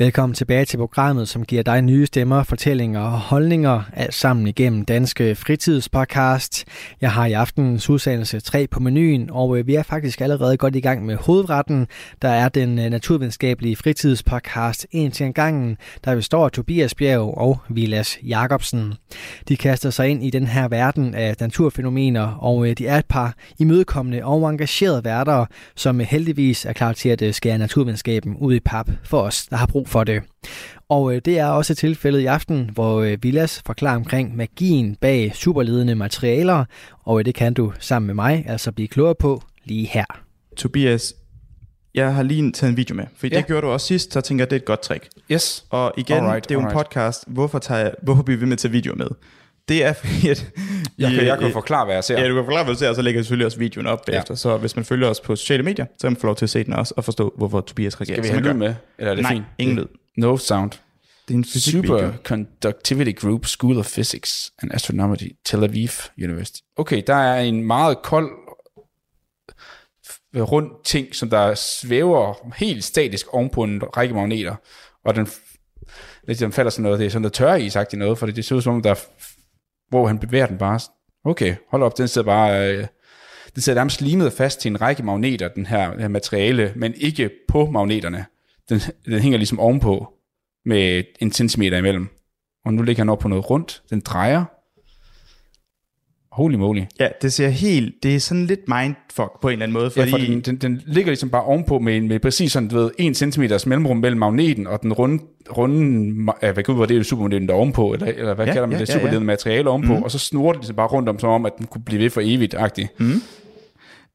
Velkommen tilbage til programmet, som giver dig nye stemmer, fortællinger og holdninger, alt sammen igennem Danske Fritidspodcast. Jeg har i aftenens udsendelse 3 på menuen, og øh, vi er faktisk allerede godt i gang med hovedretten. Der er den øh, naturvidenskabelige fritidspodcast En til en gangen, der består af Tobias Bjerg og Vilas Jacobsen. De kaster sig ind i den her verden af naturfænomener, og øh, de er et par imødekommende og engagerede værter, som heldigvis er klar til at skære naturvidenskaben ud i pap for os, der har brug for det. Og øh, det er også tilfældet i aften, hvor øh, Villas forklarer omkring magien bag superledende materialer, og øh, det kan du sammen med mig altså blive klogere på lige her. Tobias, jeg har lige taget en video med, for ja. det gjorde du også sidst, så tænker jeg, det er et godt trick. Yes. Og igen, alright, det er jo alright. en podcast, hvorfor, tager jeg, hvorfor bliver vi med at tage video med? Det er fordi, at... Jeg kan, jeg kan forklare, hvad jeg ser. Ja, du kan forklare, hvad du ser, og så lægger jeg selvfølgelig også videoen op bagefter. Ja. Så hvis man følger os på sociale medier, så kan man få lov til at se den også, og forstå, hvorfor Tobias reagerer. Skal vi have lyd med, eller er det Nej, fint? ingen lyd. No sound. Det er en Superconductivity Group School of Physics and Astronomy, Tel Aviv University. Okay, der er en meget kold rund ting, som der svæver helt statisk oven på en række magneter, og den ligesom falder sådan noget, det er sådan noget tørre i sagt i noget, for det ser ud som om, der hvor han bevæger den bare. Okay, hold op, den sidder bare... Øh, den sidder nærmest limet fast til en række magneter, den her, den her materiale, men ikke på magneterne. Den, den hænger ligesom ovenpå med en centimeter imellem. Og nu ligger han op på noget rundt. Den drejer. Holy moly. Ja, det ser helt, det er sådan lidt mindfuck på en eller anden måde. Fordi... Ja, for den, den, den ligger ligesom bare ovenpå med, med præcis sådan, du ved, 1 cm mellemrum mellem magneten og den runde, runde ja, hvad kan ud, det er supermagneten der ovenpå, eller, eller hvad ja, kalder man ja, det, superledende ja, ja. materiale ovenpå, mm. og så snurrer det ligesom bare rundt om, som om, at den kunne blive ved for evigt-agtig. Mm.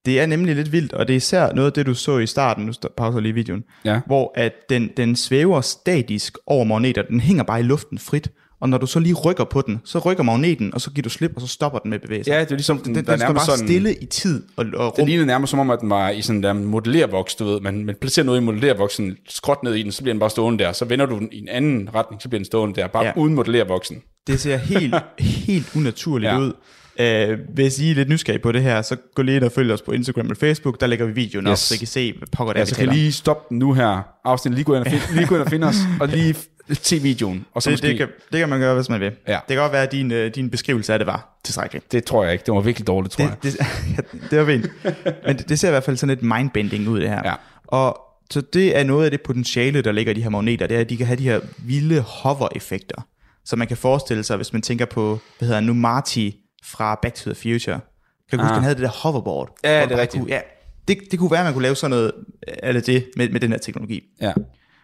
Det er nemlig lidt vildt, og det er især noget af det, du så i starten, nu pauser lige videoen, ja. hvor at den, den svæver statisk over magneter, den hænger bare i luften frit, og når du så lige rykker på den, så rykker magneten, og så giver du slip, og så stopper den med bevægelse. Ja, det er ligesom, den, den, den står bare sådan, stille i tid og, og rum. Det ligner nærmest som om, at den var i sådan der modellerboks, du ved. Man, man placerer noget i modellerboksen, skråt ned i den, så bliver den bare stående der. Så vender du den i en anden retning, så bliver den stående der, bare ja. uden modellerboksen. Det ser helt, helt unaturligt ja. ud. Uh, hvis I er lidt nysgerrige på det her, så gå lige ind og følg os på Instagram og Facebook, der lægger vi videoen yes. op, så I kan se, hvad pokker det ja, så kan lige stoppe nu her, afsnit, lige gå ind og, find, lige gå ind og finde os, og lige se videoen. Og så det, måske... det, kan, det kan man gøre, hvis man vil. Ja. Det kan godt være, at din, uh, din beskrivelse af det var tilstrækkelig. Det tror jeg ikke. Det var virkelig dårligt, tror det, jeg. Det, det, det var fint. Men det, det ser i hvert fald sådan lidt mindbending ud, det her. Ja. Og så det er noget af det potentiale, der ligger i de her magneter, det er, at de kan have de her vilde hover-effekter. Så man kan forestille sig, hvis man tænker på, hvad hedder nu, Marty fra Back to the Future. Kan du ah. huske, han havde det der hoverboard? Ja, det er rigtigt. Kunne, ja, det, det kunne være, at man kunne lave sådan noget, eller det, med, med den her teknologi. Ja.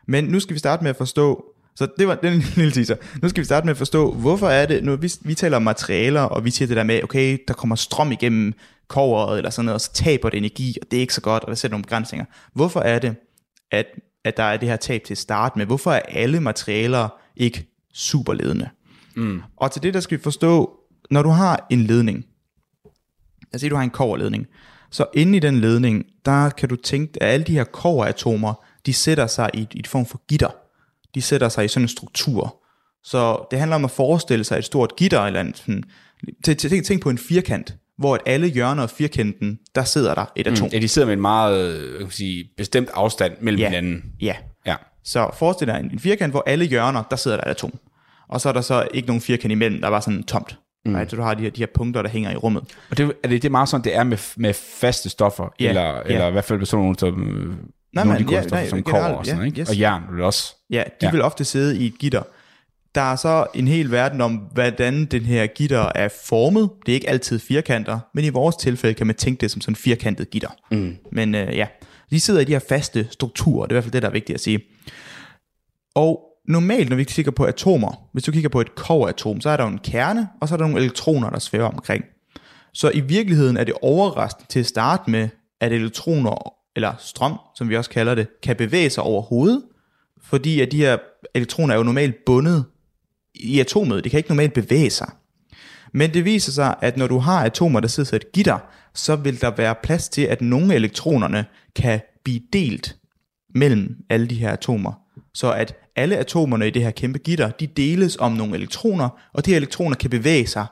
Men nu skal vi starte med at forstå, så det var den lille teaser. Nu skal vi starte med at forstå, hvorfor er det, nu vi, vi taler om materialer, og vi siger det der med, okay, der kommer strøm igennem koveret eller sådan noget, og så taber det energi, og det er ikke så godt, og der sætter nogle begrænsninger. Hvorfor er det, at, at der er det her tab til start med? Hvorfor er alle materialer ikke superledende? Mm. Og til det, der skal vi forstå, når du har en ledning, lad os sige, du har en koverledning, så inde i den ledning, der kan du tænke, at alle de her koveratomer, de sætter sig i, i et form for gitter. De sætter sig i sådan en struktur. Så det handler om at forestille sig et stort gitter, eller en, sådan, tænk, tænk på en firkant, hvor at alle hjørner af firkanten, der sidder der et atom. Mm, ja, de sidder med en meget kan sige, bestemt afstand mellem ja, hinanden. Ja. ja. Så forestil dig en, en firkant, hvor alle hjørner, der sidder der et atom. Og så er der så ikke nogen firkant imellem, der er bare sådan tomt. Mm. Right? Så du har de her, de her punkter, der hænger i rummet. Og det, er det, det er meget sådan, det er med, med faste stoffer, Ja, eller, ja. eller i hvert fald med sådan nogle, som, Nej, nogle af de ja, grundstoffer, nej, som generelt, kover og sådan, ja, ikke? yes. Og jern vil også. Ja, de Ja. ja. vil ofte sidde i et gitter. Der er så en hel verden om, hvordan den her gitter er formet. Det er ikke altid firkanter, men i vores tilfælde kan man tænke det som sådan en firkantet gitter. Mm. Men øh, ja, de sidder i de her faste strukturer. Det er i hvert fald det, der er vigtigt at sige. Og normalt, når vi kigger på atomer, hvis du kigger på et koveratom, så er der jo en kerne, og så er der nogle elektroner, der svæver omkring. Så i virkeligheden er det overraskende til at starte med, at elektroner, eller strøm, som vi også kalder det, kan bevæge sig over hovedet, fordi at de her elektroner er jo normalt bundet i atomet. Det kan ikke normalt bevæge sig. Men det viser sig, at når du har atomer, der sidder i et gitter, så vil der være plads til, at nogle af elektronerne kan blive delt mellem alle de her atomer. Så at alle atomerne i det her kæmpe gitter, de deles om nogle elektroner, og de her elektroner kan bevæge sig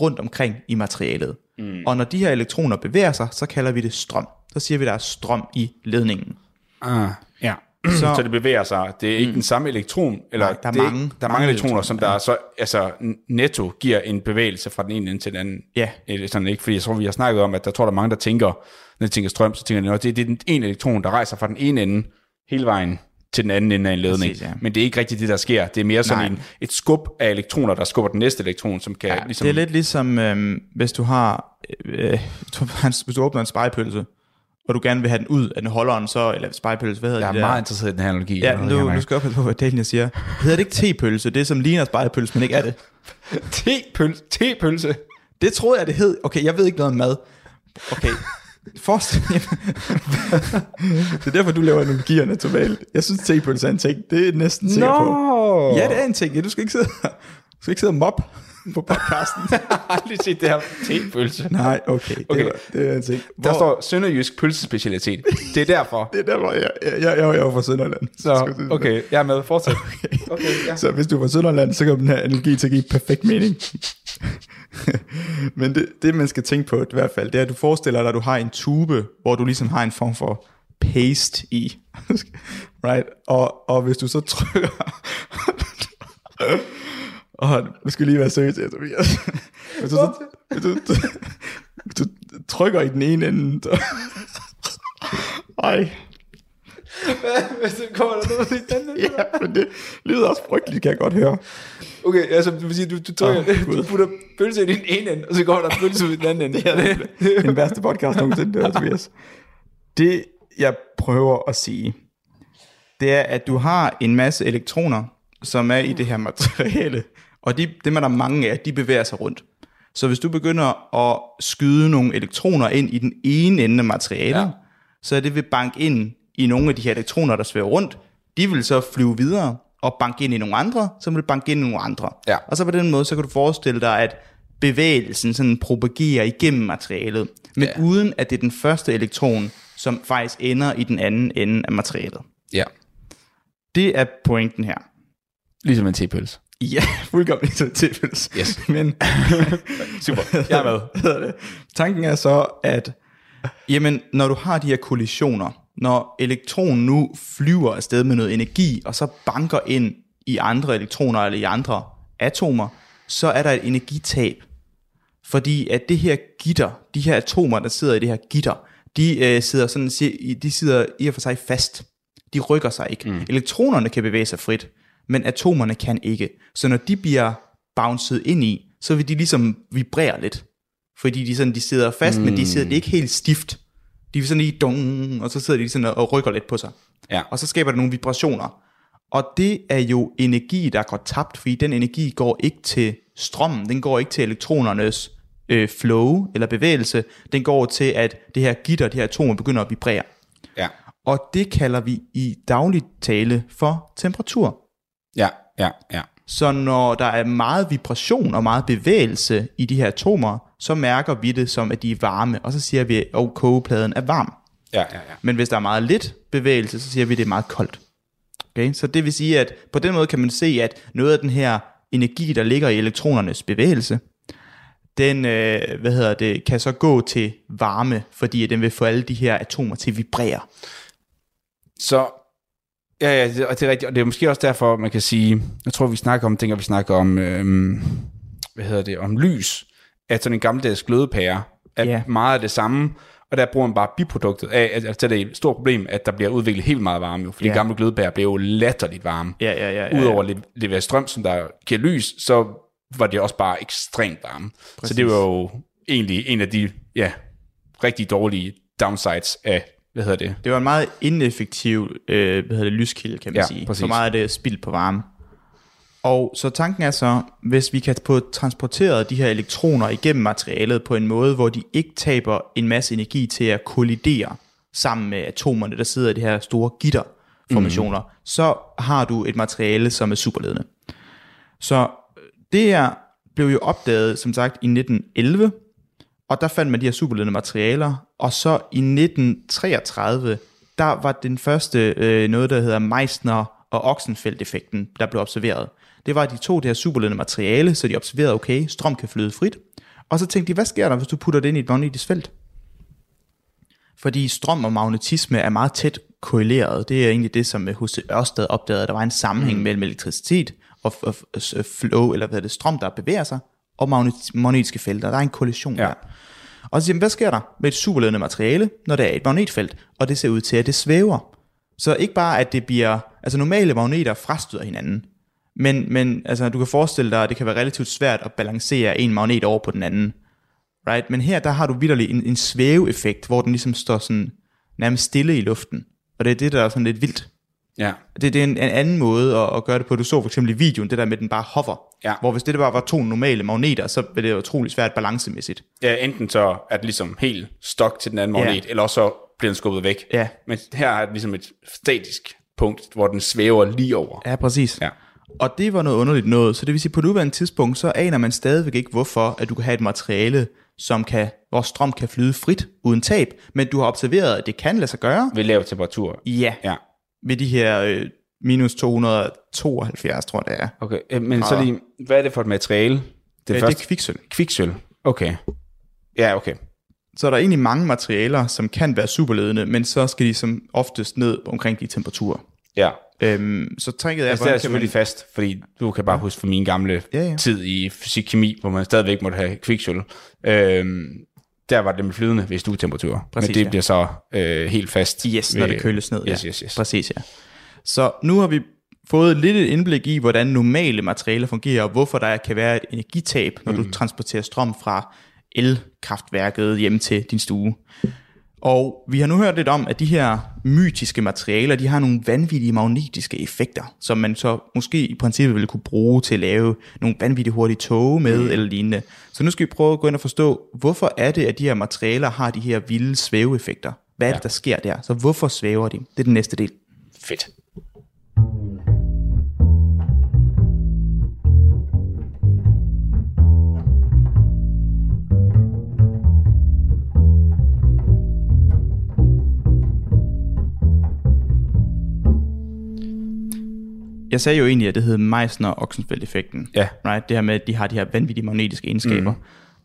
rundt omkring i materialet. Mm. Og når de her elektroner bevæger sig, så kalder vi det strøm. Så siger vi, der er strøm i ledningen. Ah, ja. Så, Så- det bevæger sig. Det er ikke mm. den samme elektron, eller Nej, der er det mange- der er mange mange elektroner, elektroner, som der er så, altså netto giver en bevægelse fra den ene ende til den anden. Ja. Eller Sådan ikke, fordi jeg tror, vi har snakket om, at der tror, der er mange, der tænker, når de tænker strøm, så tænker de, at det, det er den ene elektron, der rejser fra den ene ende hele vejen til den anden ende af en ledning. Præcis, ja. Men det er ikke rigtigt det, der sker. Det er mere sådan Nej. en, et skub af elektroner, der skubber den næste elektron, som kan ja, ligesom... Det er lidt ligesom, øhm, hvis du har, øh, du, hvis du åbner en spejepølse, og du gerne vil have den ud af den holderen, så, eller spejepølse, hvad hedder jeg er det meget interesseret i den her analogi. Ja, nu, nu skal jeg op på, hvad Daniel siger. Hedder det ikke tepølse? Det er som ligner spejepølse, men ikke er det. Tepølse. Tepølse. Det troede jeg, det hed. Okay, jeg ved ikke noget om mad. Okay. Forestil Det er derfor, du laver analogierne totalt. Jeg synes, tepølse er en ting. Det er næsten sikker på. Ja, det er en ting. Ja, du skal ikke sidde, du skal ikke sidde og mobbe på podcasten. Jeg har aldrig set det her tepølse. Nej, okay. Det, Okay. Var, det er en ting. Der Hvor- står sønderjysk pølsespecialitet. Det er derfor. Det er der, hvor jeg, jeg, jeg, jeg, var fra Sønderland. Så, okay, jeg er med. Fortsæt. Okay, ja. Så hvis du er fra Sønderland, så kan den her analogi til at give perfekt mening. Men det, det, man skal tænke på i hvert fald, det er, at du forestiller dig, at du har en tube, hvor du ligesom har en form for paste i. right? Og, og hvis du så trykker... og nu skal lige være seriøs, her, Tobias. Du, så, hvis du, du, du trykker i den ene ende... Så, ej, Hvis det kommer der noget i den ja, men det lyder også frygteligt, kan jeg godt høre. Okay, altså du vil sige, du, du, trykker, Gud. du putter pølse i din ene ende, og så går der pølse ud i den anden ende. Ja, det er den værste podcast nogensinde, det er, Tobias. Det, jeg prøver at sige, det er, at du har en masse elektroner, som er i det her materiale, og de, dem er der mange af, de bevæger sig rundt. Så hvis du begynder at skyde nogle elektroner ind i den ene ende af materialet, ja. Så er det vil banke ind i nogle af de her elektroner, der svæver rundt. De vil så flyve videre og banke ind i nogle andre, som vil banke ind i nogle andre. Ja. Og så på den måde, så kan du forestille dig, at bevægelsen sådan propagerer igennem materialet, men. Ja. uden at det er den første elektron, som faktisk ender i den anden ende af materialet. Ja, Det er pointen her. ligesom en tepølse. Ja, fuldkommen ligesom et tilfælde. Yes. Men Super, jeg er med. Det? Tanken er så, at jamen, når du har de her kollisioner, når elektronen nu flyver afsted med noget energi, og så banker ind i andre elektroner eller i andre atomer, så er der et energitab. Fordi at det her gitter, de her atomer, der sidder i det her gitter, de øh, sidder sådan, de sidder i og for sig fast. De rykker sig ikke. Mm. Elektronerne kan bevæge sig frit, men atomerne kan ikke. Så når de bliver bounced ind i, så vil de ligesom vibrere lidt. Fordi de, sådan, de sidder fast, mm. men de sidder er ikke helt stift. De vil sådan lige dong, og så sidder de sådan og- og rykker lidt på sig. Ja. Og så skaber det nogle vibrationer. Og det er jo energi, der går tabt, fordi den energi går ikke til strømmen, den går ikke til elektronernes øh, flow eller bevægelse, den går til, at det her gitter, de her atomer begynder at vibrere. Ja, Og det kalder vi i dagligt tale for temperatur. Ja, ja, ja. Så når der er meget vibration og meget bevægelse i de her atomer, så mærker vi det som, at de er varme, og så siger vi, at kogepladen er varm. Ja, ja, ja. Men hvis der er meget lidt bevægelse, så siger vi, at det er meget koldt. Okay? Så det vil sige, at på den måde kan man se, at noget af den her energi, der ligger i elektronernes bevægelse, den øh, hvad hedder det, kan så gå til varme, fordi den vil få alle de her atomer til at vibrere. Så, ja, ja, det, og det er rigtigt, og det er måske også derfor, man kan sige, jeg tror, vi snakker om, tænker vi snakker om, øhm, hvad hedder det, om lys, at sådan en gammeldags glødepære, at Ja. meget af det samme, og der bruger man bare biproduktet af, at, at det er et stort problem, at der bliver udviklet helt meget varme, jo, fordi Ja. gamle glødepærer bliver jo latterligt varme. Ja, ja, ja. ja, Udover at le- levere strøm, som der giver lys, så var det også bare ekstremt varme. Præcis. Så det var jo egentlig en af de, ja, rigtig dårlige downsides af, hvad hedder det, Det var en meget ineffektiv øh, hvad hedder det, lyskilde, kan man Ja, sige. præcis. Så meget af det er spild på varme. Og så tanken er så, hvis vi kan få transporteret de her elektroner igennem materialet på en måde, hvor de ikke taber en masse energi til at kollidere sammen med atomerne, der sidder i de her store gitterformationer, mm. så har du et materiale, som er superledende. Så øh, det her blev jo opdaget, som sagt, i 1911, og der fandt man de her superledende materialer, og så i 1933, der var den første øh, noget, der hedder Meissner og Oxenfeldt-effekten, der blev observeret. Det var, at de tog det her superledende materiale, så de observerede, okay, strøm kan flyde frit. Og så tænkte de, hvad sker der, hvis du putter det ind i et magnetisk felt? Fordi strøm og magnetisme er meget tæt korreleret. Det er egentlig det, som H.C. Ørsted opdagede, at der var en sammenhæng mm. mellem elektricitet og, og, og flow, eller hvad er det, strøm, der bevæger sig, og magnet, magnetiske felter. Der er en kollision ja. der. Og så siger man, hvad sker der med et superledende materiale, når der er et magnetfelt, og det ser ud til, at det svæver. Så ikke bare, at det bliver, altså normale magneter frastøder hinanden, men, men altså, du kan forestille dig, at det kan være relativt svært at balancere en magnet over på den anden. Right? Men her, der har du vidderlig en, en svæveeffekt, hvor den ligesom står sådan nærmest stille i luften. Og det er det, der er sådan lidt vildt. Ja. Det, det er en, en anden måde at, at gøre det på. Du så for eksempel i videoen, det der med, at den bare hover. Ja. Hvor hvis det bare var to normale magneter, så ville det utrolig svært balancemæssigt. Ja, enten så er det ligesom helt stok til den anden magnet, Ja. eller også så bliver den skubbet væk. Ja. Men her er det ligesom et statisk punkt, hvor den svæver lige over. Ja, præcis. Ja. Og det var noget underligt noget. Så det vil sige, på nuværende tidspunkt, så aner man stadigvæk ikke, hvorfor at du kan have et materiale, som kan, hvor strøm kan flyde frit uden tab. Men du har observeret, at det kan lade sig gøre. Ved lav temperatur. Ja. Ja. Ved de her øh, minus 272, tror jeg det er. Okay, øh, men så lige, hvad er det for et materiale? Det, første, det er kviksøl. kviksøl. Okay. Ja, okay. Så er der egentlig mange materialer, som kan være superledende, men så skal de som oftest ned omkring de temperaturer. Ja. Øhm, så tricket er, Altså, det er selvfølgelig man, fast, fordi du kan bare huske fra min gamle Ja, ja. tid i fysik-kemi, hvor man stadigvæk måtte have kviksøl. Øhm, der var det med flydende ved stuetemperaturer. Præcis, Men det ja. bliver så øh, helt fast. Yes, når det køles ned. Yes, yes, yes. Præcis, ja. Så nu har vi fået lidt et indblik i, hvordan normale materialer fungerer, og hvorfor der kan være et energitab, når mm. du transporterer strøm fra elkraftværket hjem til din stue. Og vi har nu hørt lidt om, at de her mytiske materialer, de har nogle vanvittige magnetiske effekter, som man så måske i princippet ville kunne bruge til at lave nogle vanvittigt hurtige tog med, mm. eller lignende. Så nu skal vi prøve at gå ind og forstå, hvorfor er det, at de her materialer har de her vilde svæveeffekter? Hvad er det, der sker der? Så hvorfor svæver de? Det er den næste del. Fedt. Jeg sagde jo egentlig, at det hed Meissner-Oxenfeldt-effekten. Ja. Right? Det her med, at de har de her vanvittige magnetiske egenskaber. Mm.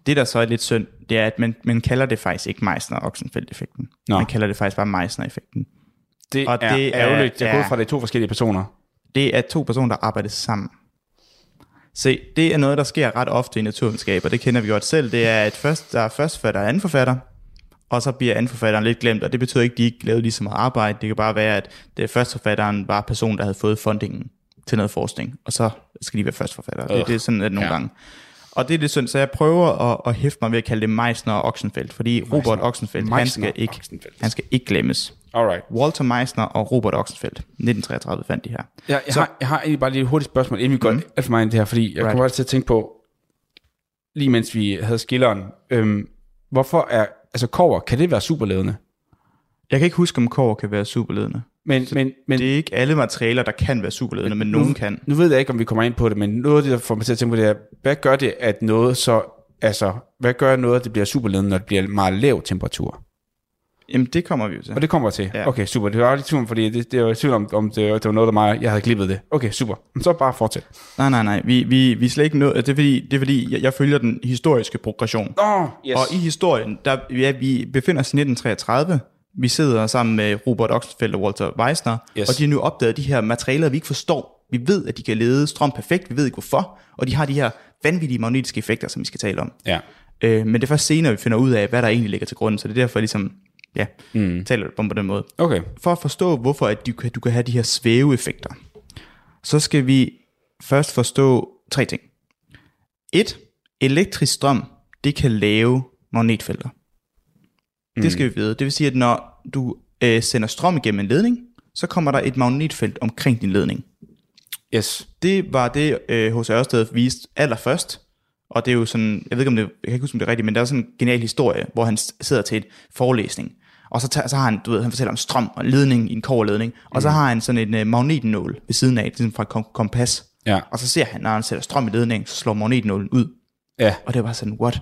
Det, der så er lidt synd, det er, at man, man kalder det faktisk ikke Meissner-Oxenfeldt-effekten. Nå. Man kalder det faktisk bare Meissner-effekten. Det, Og er det er- ærgerligt. Jeg går fra, det er to forskellige personer. Det er to personer, der arbejder sammen. Se, det er noget, der sker ret ofte i naturvidenskab, og det kender vi godt selv. Det er, at først, der er først forfatter og anden forfatter, og så bliver anden forfatteren lidt glemt, og det betyder ikke, at de ikke lavede lige så meget arbejde. Det kan bare være, at det første forfatteren var personen, der havde fået fundingen til noget forskning, og så skal de være første forfatter. Det, det er sådan, at nogle ja. gange. Og det er lidt synd, så jeg prøver at, at hæfte mig ved at kalde det Meissner og Oxenfeldt, fordi Robert Oxenfeldt, han skal, ikke, Oxenfeldt. han skal ikke glemmes. Alright. Walter Meissner og Robert Oxenfeldt, 1933 fandt de her. Jeg, jeg, har, jeg har egentlig bare lige et hurtigt spørgsmål, inden vi går mm. alt for meget ind i det her, fordi jeg Right. kommer bare til at tænke på, lige mens vi havde skilleren, øhm, hvorfor er, altså kover, kan det være superledende? Jeg kan ikke huske, om kår kan være superledende. Men, men, men Det er ikke alle materialer, der kan være superledende, men nogen kan. nu ved jeg ikke, om vi kommer ind på det, men noget af det, der får mig til at tænke på, det er, hvad gør det, at noget så, altså, hvad gør noget, at det bliver superledende, når det bliver meget lav temperatur? Jamen, det kommer vi jo til. Og det kommer til. Ja. Okay, super. Det var lidt tvivl, fordi det, det var tvivl om, om det, det var noget af mig, jeg havde glippet det. Okay, super. Så bare fortsæt. Nej, nej, nej. Vi, vi, vi er slet ikke nået. Det er fordi, det er fordi jeg, jeg følger den historiske progression. Oh, yes. Og i historien, der ja, vi befinder os i 1933. Vi sidder sammen med Robert Oxenfeldt og Walter Weisner, Yes. og de har nu opdaget de her materialer, vi ikke forstår. Vi ved, at de kan lede strøm perfekt, vi ved ikke hvorfor, og de har de her vanvittige magnetiske effekter, som vi skal tale om. Ja. Øh, men det er først senere, vi finder ud af, hvad der egentlig ligger til grund, så det er derfor, jeg ligesom, ja, mm. taler om på den måde. Okay. For at forstå, hvorfor at du, kan, du kan have de her svæveeffekter, så skal vi først forstå tre ting. Et, elektrisk strøm, det kan lave magnetfelter. Mm. Det skal vi vide. Det vil sige, at når du øh, sender strøm igennem en ledning, så kommer der et magnetfelt omkring din ledning. Yes. Det var det, øh, H.C. Ørsted viste allerførst, og det er jo sådan, jeg ved ikke om det, jeg kan ikke huske om det er rigtigt, men der er sådan en genial historie, hvor han sidder til et forelæsning, og så, tager, så har han, du ved, han fortæller om strøm og ledning i en koverledning, og så har han sådan en øh, magnetnål ved siden af, ligesom fra et kom- kompas, Ja. og så ser han, når han sætter strøm i ledningen, så slår magnetnålen ud, Ja. og det var sådan, what?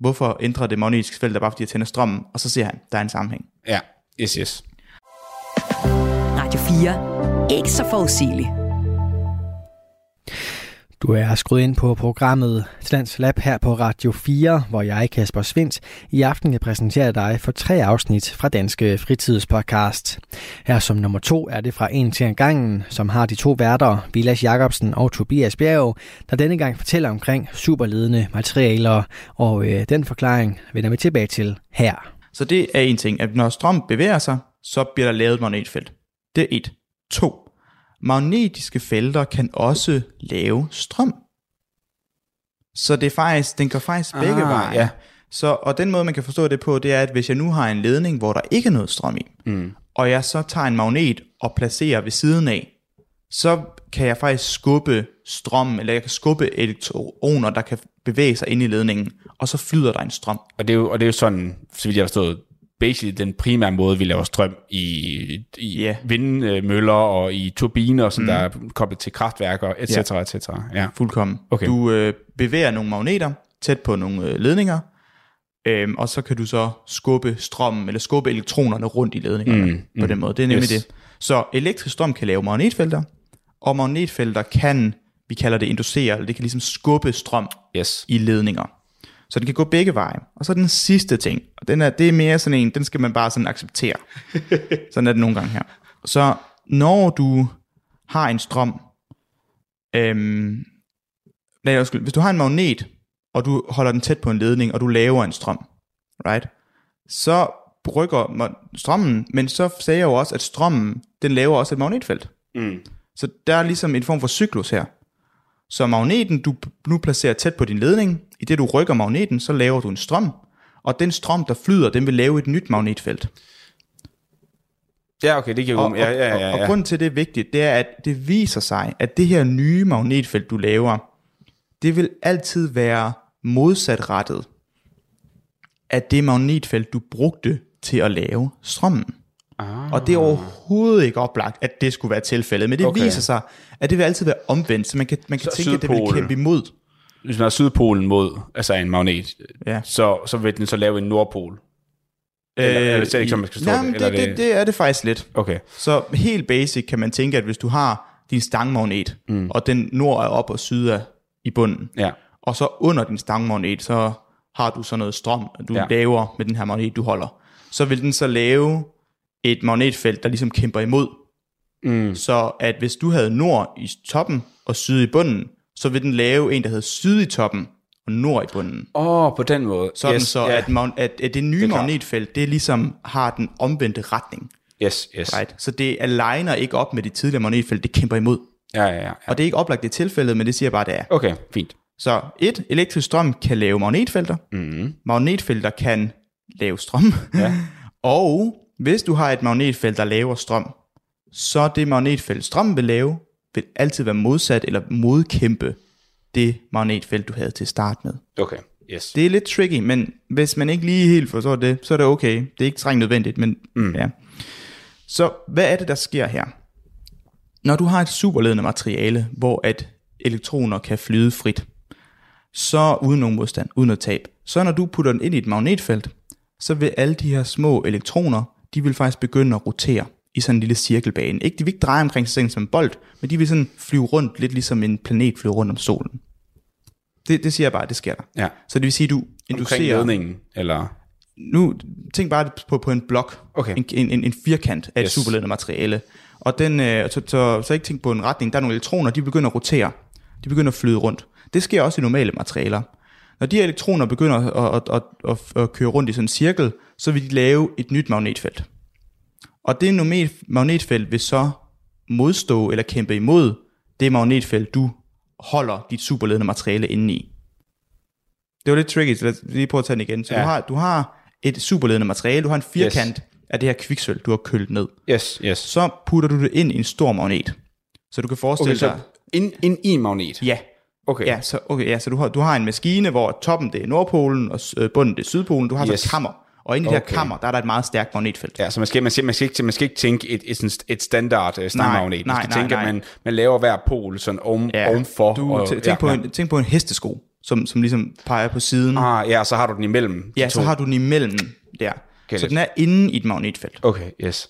Hvorfor ændrer det magnetiske felt, der bare fordi jeg tænder strømmen, og så ser han, der er en sammenhæng. Ja. Yes, yes. Radio Radio 4. Ikke så forudsigeligt. Du er skruet ind på programmet Tlands Lab her på Radio 4, hvor jeg, Kasper Svindt, i aften kan præsentere dig for tre afsnit fra Danske Fritidspodcast. Her som nummer to er det fra En til en gangen, som har de to værter, Vilas Jacobsen og Tobias Bjerg, der denne gang fortæller omkring superledende materialer, og øh, den forklaring vender vi tilbage til her. Så det er en ting, at når strøm bevæger sig, så bliver der lavet et magnetfelt. Det er et. To. Magnetiske felter kan også lave strøm. Så det er faktisk, den går faktisk begge Ah, veje. ja. Så, og den måde, man kan forstå det på, det er, at hvis jeg nu har en ledning, hvor der ikke er noget strøm i, Mm. og jeg så tager en magnet og placerer ved siden af, så kan jeg faktisk skubbe strøm, eller jeg kan skubbe elektroner, der kan bevæge sig ind i ledningen, og så flyder der en strøm. Og det, er jo, og det er jo sådan, så vidt jeg har forstået, basically den primære måde, vi laver strøm i, i Ja. vindmøller og i turbiner, som mm. der er koblet til kraftværker, etc. Ja. Ja. etc. Ja. Fuldkommen. Okay. Du øh, bevæger nogle magneter tæt på nogle øh, ledninger, øhm, og så kan du så skubbe strømmen, eller skubbe elektronerne rundt i ledningerne Mm, mm, på mm. den måde. Det er nemlig yes. det. Så elektrisk strøm kan lave magnetfelter, og magnetfelter kan, vi kalder det inducere, eller det kan ligesom skubbe strøm Yes. i ledninger. Så den kan gå begge veje. Og så den sidste ting, og den er, det er mere sådan en, den skal man bare sådan acceptere. sådan er det nogle gange her. Så når du har en strøm, øhm, nej, undskyld, hvis du har en magnet, og du holder den tæt på en ledning, og du laver en strøm, right? Så ma- strømmen, men så sagde jeg jo også, at strømmen, den laver også et magnetfelt. Mm. Så der er ligesom en form for cyklus her. Så magneten, du nu placerer tæt på din ledning, i det du rykker magneten, så laver du en strøm, og den strøm, der flyder, den vil lave et nyt magnetfelt. Ja, okay, det giver Og, god ja, ja, ja, og, ja. og grunden til, det er vigtigt, det er, at det viser sig, at det her nye magnetfelt, du laver, det vil altid være modsatrettet af det magnetfelt, du brugte til at lave strømmen. Ah. Og det er overhovedet ikke oplagt, at det skulle være tilfældet, men det Okay. viser sig, at det vil altid være omvendt, så man kan, man kan Så tænke, at det vil Sydpolen. kæmpe imod. Hvis man har Sydpolen mod, altså en magnet, Ja. så, så vil den så lave en Nordpol. Eller- eller er det slet ikke sådan, man skal forstå nej, det? det, er det, det- det er det faktisk lidt. Okay. Så helt basic kan man tænke, at hvis du har din stangmagnet, mm. og den nord er op og syd er i bunden, Ja. og så under din stangmagnet, så har du så noget strøm, du Ja. ja. laver med den her magnet, du holder. Så vil den så lave et magnetfelt, der ligesom kæmper imod. Mm. Så at hvis du havde nord i toppen og syd i bunden, så vil den lave en, der hedder syd i toppen og nord i bunden. Åh, oh, på den måde. Sådan yes, så, ja. at, mag- at, at det nye Det magnetfelt, det ligesom har den omvendte retning. Yes, yes. Right? Så det aligner ikke op med det tidligere magnetfelt, det kæmper imod. Ja, ja, ja. Og det er ikke oplagt det tilfældet, men det siger bare, det er. Okay, fint. Så et, elektrisk strøm kan lave magnetfelter. Mm. Magnetfelter kan lave strøm. Ja. og hvis du har et magnetfelt, der laver strøm, så det magnetfelt, strømmen vil lave, vil altid være modsat eller modkæmpe det magnetfelt, du havde til at starte med. Okay, yes. Det er lidt tricky, men hvis man ikke lige helt forstår det, så er det okay. Det er ikke strengt nødvendigt, men mm. ja. Så hvad er det, der sker her? Når du har et superledende materiale, hvor at elektroner kan flyde frit, så uden nogen modstand, uden noget tab, så når du putter den ind i et magnetfelt, så vil alle de her små elektroner, de vil faktisk begynde at rotere i sådan en lille cirkelbane. Ikke, de vil ikke dreje omkring sig selv som en bold, men de vil sådan flyve rundt, lidt ligesom en planet flyver rundt om solen. Det, det siger jeg bare, det sker der. Ja. Så det vil sige, du Omkring inducerer... ledningen, eller... Nu, tænk bare på, på en blok, Okay. en, en, en, firkant af. Yes. et superledende materiale. Og den, øh, så, så, så ikke tænk på en retning, der er nogle elektroner, de begynder at rotere. De begynder at flyde rundt. Det sker også i normale materialer. Når de her elektroner begynder at, at, at, at, at køre rundt i sådan en cirkel, så vil de lave et nyt magnetfelt. Og det magnet- magnetfelt vil så modstå eller kæmpe imod det magnetfelt, du holder dit superledende materiale inde i. Det var lidt tricky, så lad os lige prøve at tage den igen. Så ja. Du, har, du har et superledende materiale, du har en firkant yes. af det her kviksøl, du har kølet ned. Yes, yes. Så putter du det ind i en stor magnet. Så du kan forestille Okay, dig... ind, ind i en magnet? Ja, Okay. ja, så, okay, ja, så du, har, du har en maskine, hvor toppen det er Nordpolen, og øh, bunden det er Sydpolen. Du har yes. Så et kammer, og inde i det her Okay. kammer, der er der et meget stærkt magnetfelt. Ja, så man skal, man skal, man skal, ikke, man skal ikke tænke et, et, et standard uh, stangmagnet. Man skal nej, tænke, nej. at man, man laver hver pol sådan oven, Ja, ovenfor. Du og, tænk, ja, på en, tænk på en hestesko, som, som ligesom peger på siden. Ah, ja, så har du den imellem. de ja, to. så har du den imellem der. Okay, så den er inde i et magnetfelt. Okay, yes.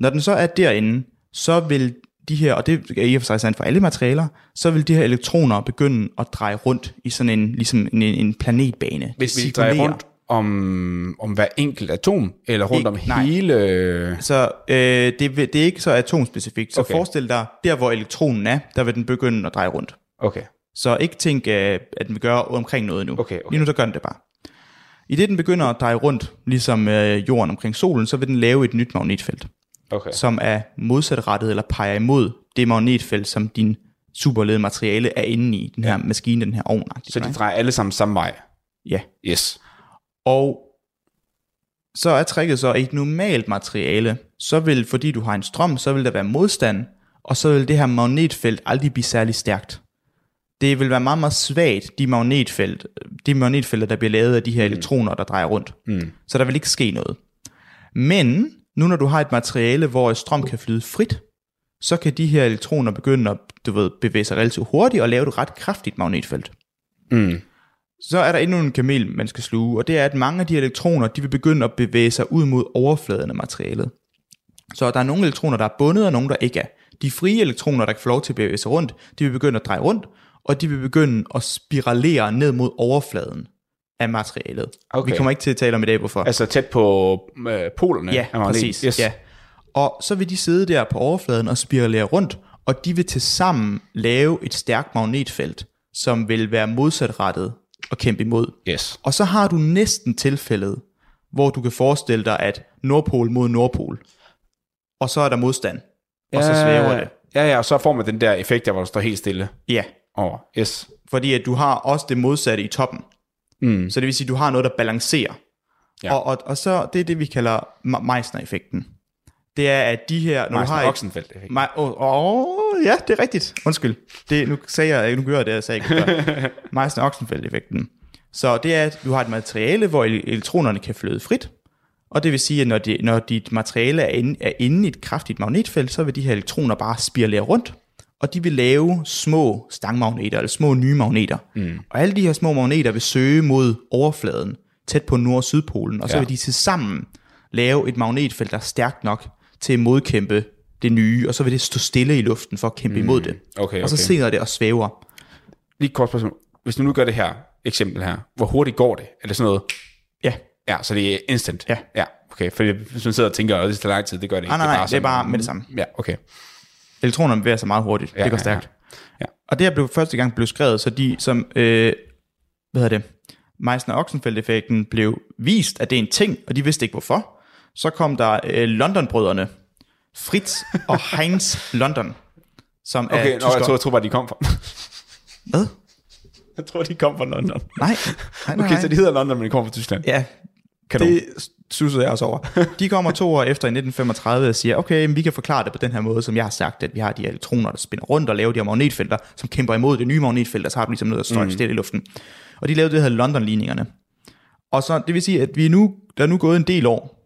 Når den så er derinde, så vil de her, og det er i og for sig sandt for alle materialer, så vil de her elektroner begynde at dreje rundt i sådan en, ligesom en, en planetbane. Hvis vi Cirkulere. drejer rundt om, om hver enkelt atom, eller rundt Ikke- om nej. hele... Så øh, det, det er ikke så atomspecifikt. Så Okay. forestil dig, der hvor elektronen er, der vil den begynde at dreje rundt. Okay. Så ikke tænk, øh, at den gøre omkring noget nu. Okay, okay. Lige nu så gør den det bare. I det den begynder at dreje rundt, ligesom øh, jorden omkring solen, så vil den lave et nyt magnetfelt, Okay. som er modsatrettet eller peger imod det magnetfelt, som din superlede materiale er inde i, den her maskine, den her ovn. Så de drejer alle sammen samme vej. Ja. Yes. Og så er tricket så, at i et normalt materiale, så vil, fordi du har en strøm, så vil der være modstand, og så vil det her magnetfelt aldrig blive særlig stærkt. Det vil være meget, meget svagt, de magnetfelt, de magnetfelter, der bliver lavet af de her elektroner, der drejer rundt. Mm. Så der vil ikke ske noget. Men nu når du har et materiale, hvor strøm kan flyde frit, så kan de her elektroner begynde at du ved, bevæge sig relativt hurtigt og lave et ret kraftigt magnetfelt. Mm. Så er der endnu en kamel, man skal sluge, og det er, at mange af de elektroner, de vil begynde at bevæge sig ud mod overfladen af materialet. Så der er nogle elektroner, der er bundet, og nogle, der ikke er. De frie elektroner, der kan få lov til at bevæge sig rundt, de vil begynde at dreje rundt, og de vil begynde at spiralere ned mod overfladen af materialet. Okay. Vi kommer ikke til at tale om i dag, hvorfor. Altså tæt på øh, polerne Ja, præcis. Yes. Ja. Og så vil de sidde der på overfladen og spiralere rundt, og de vil til sammen lave et stærkt magnetfelt, som vil være modsatrettet og kæmpe imod. yes. Og så har du næsten tilfældet, hvor du kan forestille dig, at Nordpol mod Nordpol, og så er der modstand, og så svæver det. Ja, ja, og så får man den der effekt, der hvor du står helt stille Ja, over. Yes. fordi at du har også det modsatte i toppen. Mm. Så det vil sige, at du har noget, der balancerer. Ja. Og, og, og så det er det, vi kalder Meissner-effekten. Det er, at de her... Når du har Oxenfeldt effekt. Ma- oh, oh, ja, det er rigtigt. Undskyld. Det, nu sagde jeg, nu gør jeg det, jeg sagde ikke. meissner oxenfeldt effekten Så det er, at du har et materiale, hvor el- elektronerne kan flyde frit, og det vil sige, at når, de, når dit materiale er inde, er inde i et kraftigt magnetfelt, så vil de her elektroner bare spiralere rundt, og de vil lave små stangmagneter, eller små nye magneter. Mm. Og alle de her små magneter vil søge mod overfladen, tæt på Nord- og Sydpolen, og så Ja. vil de til sammen lave et magnetfelt, der er stærkt nok til at modkæmpe det nye, og så vil det stå stille i luften for at kæmpe mm. imod det. Okay, Og så okay. sidder det og svæver. Lige kort spørgsmål. Hvis du nu gør det her eksempel her, hvor hurtigt går det? Er det sådan noget? Ja, Ja, så det er instant? Ja. Ja, okay. For hvis man sidder og tænker, at det tager lang tid, det gør det ikke. nej, nej, nej, det er sådan- bare med det samme. Ja, okay. Elektronerne bevæger sig meget hurtigt. Ja, Ja, det går ja, stærkt. ja. Og det her blev første gang blev skrevet, så de som, øh, hvad hedder det, Meissner-Oxenfeldt-effekten blev vist, at det er en ting, og de vidste ikke hvorfor. Så kom der øh, London-brødrene, Fritz og Heinz London, som er Okay, jeg tror, jeg tror bare, de kom fra... Hvad? Jeg tror, de kom fra London. Nej, nej, nej. Okay, så de hedder London, men de kommer fra Tyskland. Ja, Kanon. det sussede jeg også over. De kommer to år efter i 1935 og siger, okay, men vi kan forklare det på den her måde, som jeg har sagt, at vi har de elektroner, der spinner rundt og laver de her magnetfelter, som kæmper imod det nye magnetfelt, og så har vi ligesom noget, der står mm. stille i luften. Og de lavede det her London-ligningerne. Og så, det vil sige, at vi er nu, der er nu gået en del år.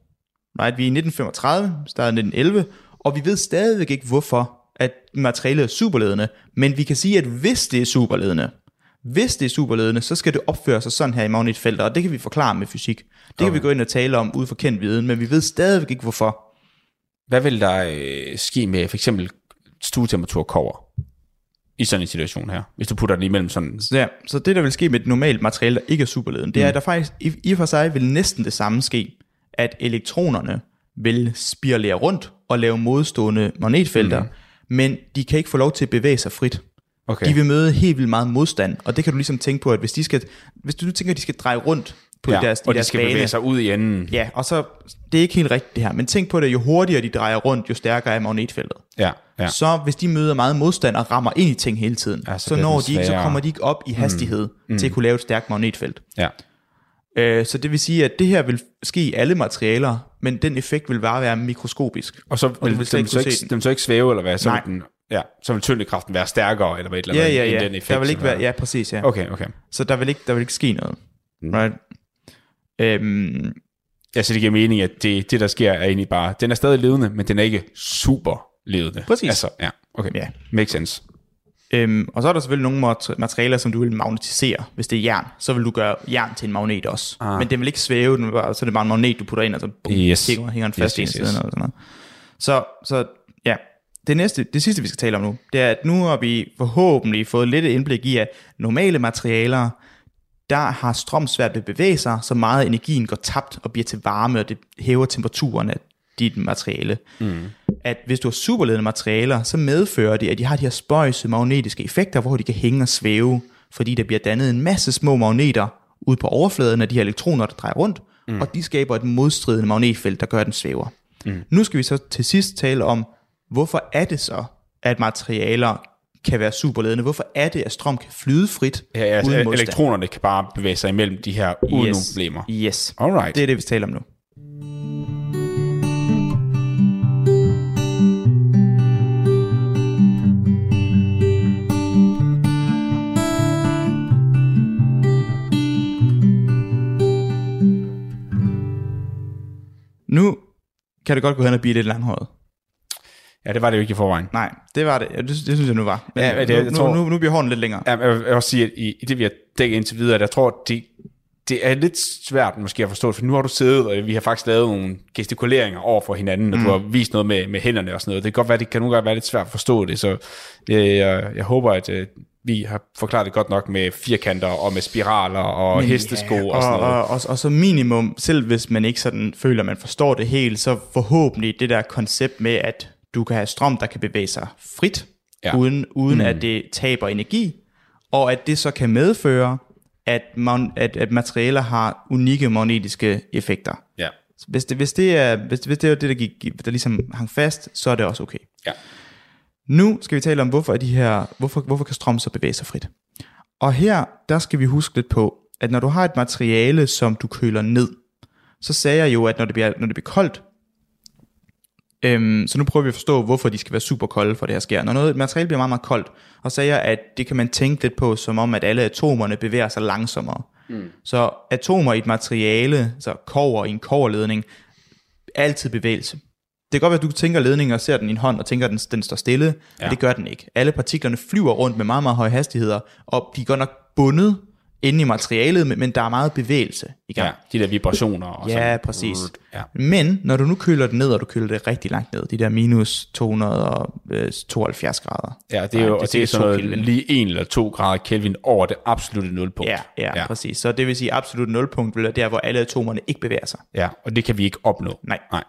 Nej, at vi er i 1935, startet i 1911, og vi ved stadigvæk ikke, hvorfor at materialet er superledende, men vi kan sige, at hvis det er superledende, hvis det er superledende, så skal det opføre sig sådan her i magnetfelter, og det kan vi forklare med fysik. Det kan vi gå ind og tale om ud fra kendt viden, men vi ved stadigvæk ikke hvorfor. Hvad vil der øh, ske med for eksempel stuetemperatur kover i sådan en situation her? Hvis du putter den imellem sådan... Så, ja, så det, der vil ske med et normalt materiale, der ikke er superledende, det er, at der faktisk i, i for sig vil næsten det samme ske, at elektronerne vil spiralere rundt og lave modstående magnetfelter, mm. men de kan ikke få lov til at bevæge sig frit. Okay. De vil møde helt vildt meget modstand, og det kan du ligesom tænke på, at hvis, de skal, hvis du nu tænker, at de skal dreje rundt på ja, deres, og de deres skal bane, bevæge sig ud i enden. Ja, og så, det er ikke helt rigtigt det her, men tænk på det, jo hurtigere de drejer rundt, jo stærkere er magnetfeltet. Ja, ja. Så hvis de møder meget modstand og rammer ind i ting hele tiden, Ja, så så, når de ikke, så kommer de ikke op i hastighed mm. til at kunne lave et stærkt magnetfelt. ja. Øh, så det vil sige, at det her vil ske i alle materialer, men den effekt vil bare være mikroskopisk. Og så vil vil slet den, ikke så ikke, den så ikke svæve, eller hvad? Så Nej. vil den, ja, så vil tyngdekraften være stærkere, eller hvad et eller Ja, andet, ja, end ja. den effekt, der vil ikke være, ja, præcis, ja. Okay, okay. Så der vil ikke, der vil ikke ske noget. Mm. Right? Øhm, Ja, så det giver mening, at det, det der sker, er egentlig bare, den er stadig levende, men den er ikke super levende. Præcis. Altså, ja, okay. Ja. Makes sense. øhm, og så er der selvfølgelig nogle mat- materialer, som du vil magnetisere. Hvis det er jern, så vil du gøre jern til en magnet også. Ah. Men den vil ikke svæve, den vil bare, så er det bare en magnet, du putter ind, og så bum, Yes. hænger, hænger den fast Yes, yes, yes, og sådan noget. Så, så ja, det næste, det sidste, vi skal tale om nu, det er, at nu har vi forhåbentlig fået lidt indblik i, at normale materialer, der har strøm svært ved at bevæge sig, så meget energien går tabt og bliver til varme, og det hæver temperaturen af dit materiale. Mm. At hvis du har superledende materialer, så medfører det, at de har de her spøjse magnetiske effekter, hvor de kan hænge og svæve, fordi der bliver dannet en masse små magneter ud på overfladen af de her elektroner, der drejer rundt, mm. og de skaber et modstridende magnetfelt, der gør, at den svæver. Mm. Nu skal vi så til sidst tale om, hvorfor er det så, at materialer kan være superledende? Hvorfor er det, at strøm kan flyde frit Ja, altså, uden modstand? elektronerne kan bare bevæge sig imellem de her uden yes. yes. problemer. Yes. Alright. Det er det, vi taler om nu. Nu kan det godt gå hen og blive lidt langhåret. Ja, det var det jo ikke i forvejen. Nej, det var det. Ja, Det, det synes jeg nu var. Men Ja, det- nu, jeg nu, tror- nu, nu bliver hånden lidt længere. Ja, jeg vil jeg også sige, at i, i det vi har dækket indtil videre, at jeg tror, det, det er lidt svært måske at forstå, for nu har du siddet, og vi har faktisk lavet nogle gestikuleringer over for hinanden, og mm. du har vist noget med, med hænderne og sådan noget. Det kan godt være, det kan nogle gange være lidt svært at forstå det, så øh, jeg, jeg håber, at øh, vi har forklaret det godt nok med firkanter og med spiraler og Men, hestesko ja, og sådan og, noget. og, og, og så minimum, selv hvis man ikke sådan føler, at man forstår det helt, så forhåbentlig det der koncept med, at du kan have strøm, der kan bevæge sig frit, Ja. uden, uden mm. at det taber energi, og at det så kan medføre, at, man, at, at materialer har unikke magnetiske effekter. Ja. Hvis det, hvis det er hvis, hvis det er det, der, gik, der ligesom hang fast, så er det også okay. Ja. Nu skal vi tale om, hvorfor, er de her, hvorfor, hvorfor kan strøm så bevæge sig frit. Og her, der skal vi huske lidt på, at når du har et materiale, som du køler ned, så sagde jeg jo, at når det bliver, når det bliver koldt, øhm, så nu prøver vi at forstå, hvorfor de skal være super kolde, for det her sker. Når noget et materiale bliver meget, meget koldt, og sagde jeg, at det kan man tænke lidt på, som om, at alle atomerne bevæger sig langsommere. Mm. Så atomer i et materiale, så kover i en koverledning, er altid bevægelse. Det kan godt være, at du tænker ledningen og ser den i en hånd og tænker, at den, den står stille, ja. men det gør den ikke. Alle partiklerne flyver rundt med meget, meget høje hastigheder, og de er godt nok bundet inde i materialet, men, men der er meget bevægelse i gang. ja, de der vibrationer. Og Ja, sådan. præcis. Ja. Men når du nu køler det ned, og du køler det rigtig langt ned, de der minus 272 grader. Ja, det er jo og det er sikkert sådan noget Kelvin. lige 1 eller 2 grader Kelvin over det absolutte nulpunkt. Ja, ja, ja. præcis. Så det vil sige, absolut nulpunkt vil være der, hvor alle atomerne ikke bevæger sig. ja, og det kan vi ikke opnå. Nej. Nej.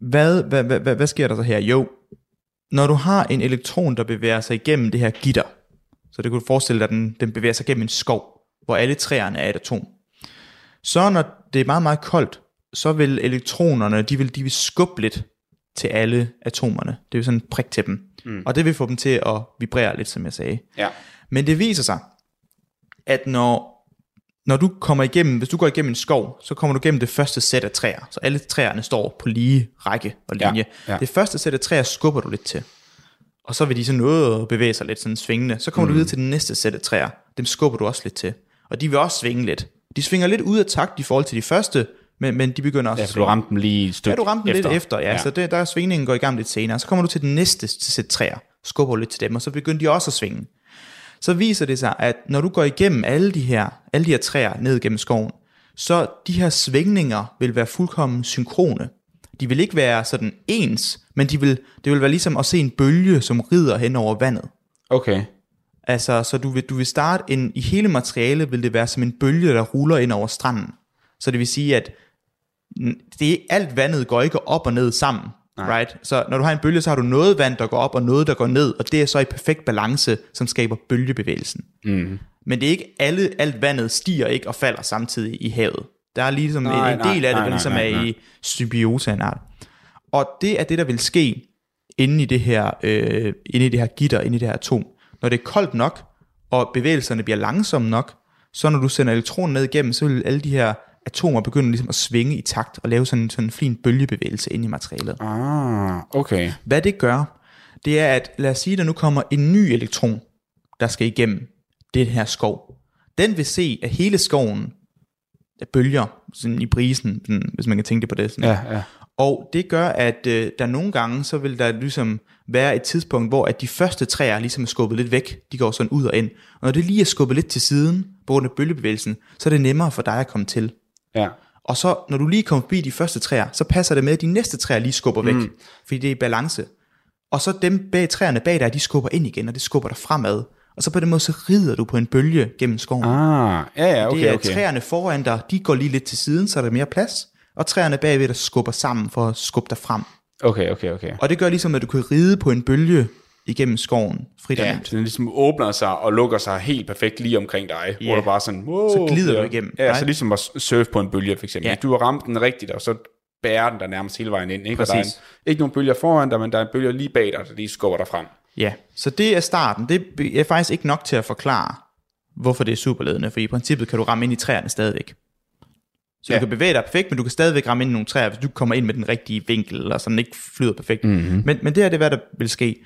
Hvad, hvad, hvad, hvad, hvad sker der så her? Jo, når du har en elektron, der bevæger sig igennem det her gitter, så det kunne du forestille dig, at den, den bevæger sig gennem en skov, hvor alle træerne er et atom. Så når det er meget, meget koldt, så vil elektronerne, de vil, de vil skubbe lidt til alle atomerne. Det vil sådan en prik til dem. Mm. Og det vil få dem til at vibrere lidt, som jeg sagde. Ja. Men det viser sig, at når, når du kommer igennem, hvis du går igennem en skov, så kommer du igennem det første sæt af træer. Så alle træerne står på lige række og Ja, linje. ja. Det første sæt af træer skubber du lidt til. Og så vil de så noget at bevæge sig lidt sådan svingende. Så kommer mm. du videre til den næste sæt af træer. Dem skubber du også lidt til. Og de vil også svinge lidt. De svinger lidt ud af takt i forhold til de første, men, men de begynder også Ja, at svinge. du ramte dem lige et stykke Ja, du ramte den efter. lidt efter, ja. ja. Så det, der er svingningen går i gang lidt senere. Så kommer du til den næste sæt træer, skubber lidt til dem, og så begynder de også at svinge. Så viser det sig, at når du går igennem alle de her, alle de her træer ned gennem skoven, så de her svingninger vil være fuldkommen synkrone. De vil ikke være sådan ens, men de vil, det vil være ligesom at se en bølge, som rider hen over vandet. Okay. Altså, så du vil, du vil starte en, i hele materialet vil det være som en bølge, der ruller ind over stranden. Så det vil sige, at det er, alt vandet går ikke op og ned sammen. Nej. Right? Så når du har en bølge, så har du noget vand, der går op og noget, der går ned, og det er så i perfekt balance, som skaber bølgebevægelsen. Mm. Men det er ikke alle, alt vandet stiger ikke og falder samtidig i havet. Der er ligesom Nej, nej, en, en nej, del af det, nej, der ligesom nej, nej, er i symbiose af en art. Og det er det, der vil ske inde i det her, øh, inde i det her gitter, inde i det her atom. Når det er koldt nok, og bevægelserne bliver langsomme nok, så når du sender elektronen ned igennem, så vil alle de her atomer begynde ligesom at svinge i takt og lave sådan, sådan en fin bølgebevægelse ind i materialet. Ah, okay. Hvad det gør, det er, at lad os sige, at der nu kommer en ny elektron, der skal igennem den her skov. Den vil se, at hele skoven er bølger sådan i brisen, sådan, hvis man kan tænke det på det. Sådan. Ja, ja. Og det gør, at øh, der nogle gange, så vil der ligesom være et tidspunkt, hvor at de første træer ligesom er skubbet lidt væk. De går sådan ud og ind. Og når det lige er skubbet lidt til siden, på grund af bølgebevægelsen, så er det nemmere for dig at komme til. Ja. Og så, når du lige kommer forbi de første træer, så passer det med, at de næste træer lige skubber væk, mm. fordi det er i balance. og så dem bag træerne bag dig, de skubber ind igen, og det skubber dig fremad. Og så på den måde, så rider du på en bølge gennem skoven. Ah, ja, ja, okay, det er okay. træerne foran dig, de går lige lidt til siden, så er der mere plads. Og træerne bagved dig skubber sammen for at skubbe dig frem. Okay, okay, okay. Og det gør ligesom, at du kan ride på en bølge igennem skoven frit og Ja, nemt. så den ligesom åbner sig og lukker sig helt perfekt lige omkring dig, Ja. hvor du bare sådan, wow, Så glider du igennem, Ja, så right? ligesom at surfe på en bølge for eksempel. Ja. Du har ramt den rigtigt, og så bærer den der nærmest hele vejen ind. Ikke? Og der er en, Præcis. ikke nogen bølger foran dig, men der er en bølge lige bag dig, der lige skubber dig frem. Ja, så det er starten. Det er faktisk ikke nok til at forklare, hvorfor det er superledende, for i princippet kan du ramme ind i træerne stadigvæk. Så ja. Du kan bevæge dig perfekt, men du kan stadigvæk ramme ind i nogle træer, hvis du kommer ind med den rigtige vinkel, eller så den ikke flyder perfekt. Mm-hmm. Men, men det er det, hvad der vil ske.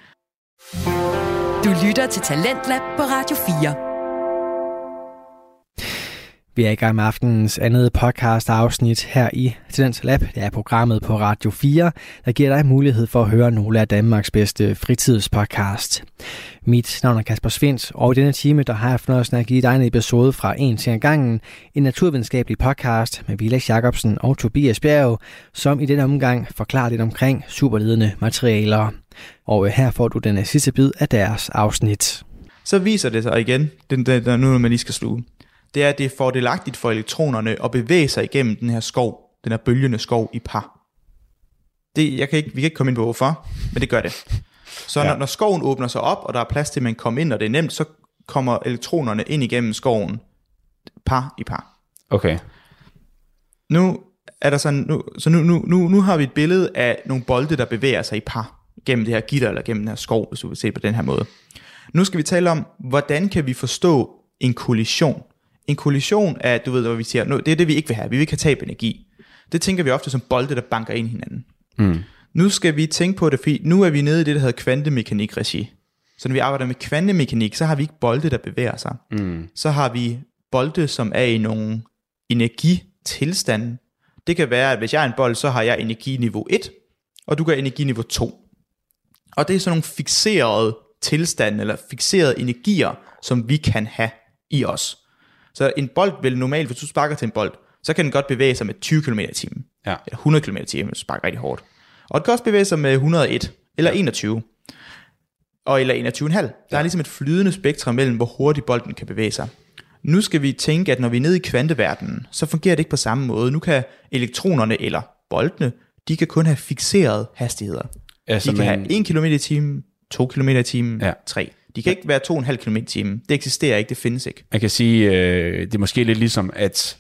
Du lytter til Talentlab på Radio 4. Vi er i gang med aftenens andet podcast afsnit her i Tendens Lab. Det er programmet på Radio 4, der giver dig mulighed for at høre nogle af Danmarks bedste fritidspodcast. Mit navn er Kasper Svens, og i denne time der har jeg fornøjelsen at give dig en episode fra en til en gangen, en naturvidenskabelig podcast med Vilas Jacobsen og Tobias Bjerg, som i denne omgang forklarer lidt omkring superledende materialer. Og øh, her får du den sidste bid af deres afsnit. Så viser det sig igen, den, den, der nu når man lige skal sluge, det er, at det er fordelagtigt for elektronerne at bevæge sig igennem den her skov, den her bølgende skov i par. Det, jeg kan ikke, vi kan ikke komme ind på hvorfor, men det gør det. Så ja. Når, når skoven åbner sig op, og der er plads til, at man kan komme ind, og det er nemt, så kommer elektronerne ind igennem skoven par i par. Okay. Nu er der sådan, nu, så nu, nu, nu, nu har vi et billede af nogle bolde, der bevæger sig i par gennem det her gitter, eller gennem den her skov, hvis du vil se på den her måde. Nu skal vi tale om, hvordan kan vi forstå en kollision. En kollision er, du ved, hvad vi siger, nu, det er det, vi ikke vil have. Vi vil ikke have tab energi. Det tænker vi ofte som bolde, der banker ind i hinanden. Mm. Nu skal vi tænke på det, fordi nu er vi nede i det, der hedder kvantemekanik-regi. Så når vi arbejder med kvantemekanik, så har vi ikke bolde, der bevæger sig. Mm. Så har vi bolde, som er i nogle energitilstande. Det kan være, at hvis jeg er en bold, så har jeg energiniveau 1, og du kan energiniveau 2. Og det er sådan nogle fixerede tilstande, eller fixerede energier, som vi kan have i os. Så en bold vil normalt, hvis du sparker til en bold, så kan den godt bevæge sig med 20 km i timen. Ja. Eller 100 km i timen, hvis du sparker rigtig hårdt. Og den kan også bevæge sig med 101, eller 21. Og eller 21,5. Der er ligesom et flydende spektrum mellem, hvor hurtigt bolden kan bevæge sig. Nu skal vi tænke, at når vi er nede i kvanteverdenen, så fungerer det ikke på samme måde. Nu kan elektronerne eller boldene, de kan kun have fixerede hastigheder. Altså, De kan man, have 1 km i timen, 2 km i timen, Ja. 3. De kan ikke være 2,5 km i timen. Det eksisterer ikke, det findes ikke. man kan sige, øh, det er måske lidt ligesom, at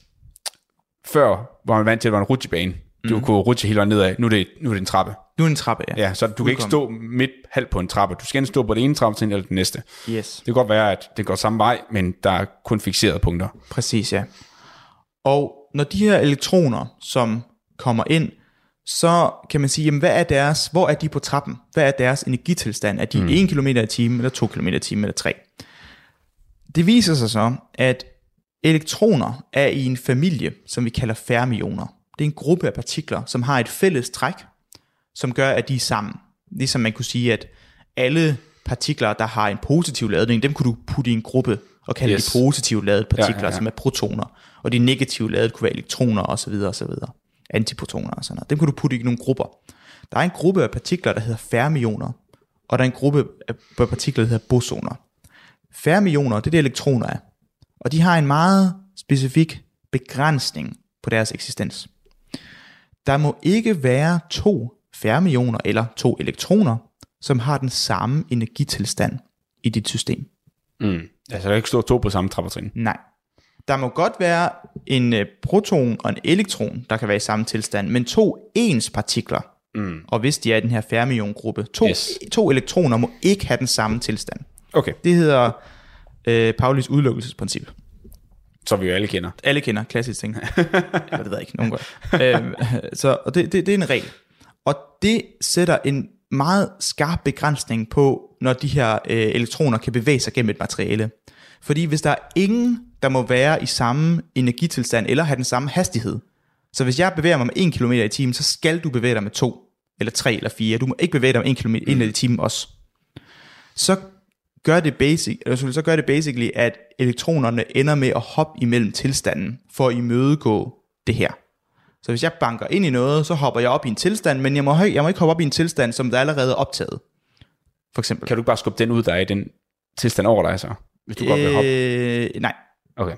før var man vant til, at det var en rutsjebane. Du kunne rutsche hele vejen nedad. Nu er det, nu er det en trappe. Nu er en trappe, ja. Ja, så du kan ikke stå midt halvt på en trappe. Du skal enten stå på det ene trappetrin eller det næste. Yes. Det kan godt være, at det går samme vej, men der er kun fikserede punkter. Præcis, ja. Og når de her elektroner, som kommer ind, så kan man sige, jamen, hvad er deres, hvor er de på trappen? Hvad er deres energitilstand? Er de mm. 1 km i timen, eller 2 km i timen, eller 3? Det viser sig så, at elektroner er i en familie, som vi kalder fermioner. Det er en gruppe af partikler, som har et fælles træk, som gør, at de er sammen. Ligesom man kunne sige, at alle partikler, der har en positiv ladning, dem kunne du putte i en gruppe og kalde yes. De positivt ladede partikler, ja, ja. ja. som er protoner. Og de negativt ladede kunne være elektroner osv. osv. Antiprotoner og sådan noget. Dem kunne du putte i nogle grupper. Der er en gruppe af partikler, der hedder fermioner, og der er en gruppe af partikler, der hedder bosoner. Fermioner, det er det elektroner er. Og de har en meget specifik begrænsning på deres eksistens. Der må ikke være to fermioner eller to elektroner, som har den samme energitilstand i dit system. Mm. Altså, der kan ikke stå to på samme trappetrin. Nej. Der må godt være en øh, proton og en elektron, der kan være i samme tilstand, men to ens partikler, mm. og hvis de er i den her fermiongruppe, to, Yes. to elektroner må ikke have den samme tilstand. Okay, Det hedder øh, Paulis udelukkelsesprincip. så vi jo alle kender. Alle kender klassisk ting. Eller det ved jeg ikke, nogen gør. øhm, så og det, det, det er en regel. Og det sætter en meget skarp begrænsning på, når de her øh, elektroner kan bevæge sig gennem et materiale. Fordi hvis der er ingen, der må være i samme energitilstand, eller have den samme hastighed, så hvis jeg bevæger mig med 1 km i timen, så skal du bevæge dig med 2, eller 3 eller 4. Du må ikke bevæge dig med 1 km i timen også. Så gør det basic, eller så gør det basically, at elektronerne ender med at hoppe imellem tilstanden, for at imødegå det her. Så hvis jeg banker ind i noget, så hopper jeg op i en tilstand, men jeg må, jeg må ikke hoppe op i en tilstand, som der allerede er optaget. for eksempel. Kan du ikke bare skubbe den ud, der er i den tilstand over dig så? Hvis du godt vil hoppe. Øh, nej, Okay.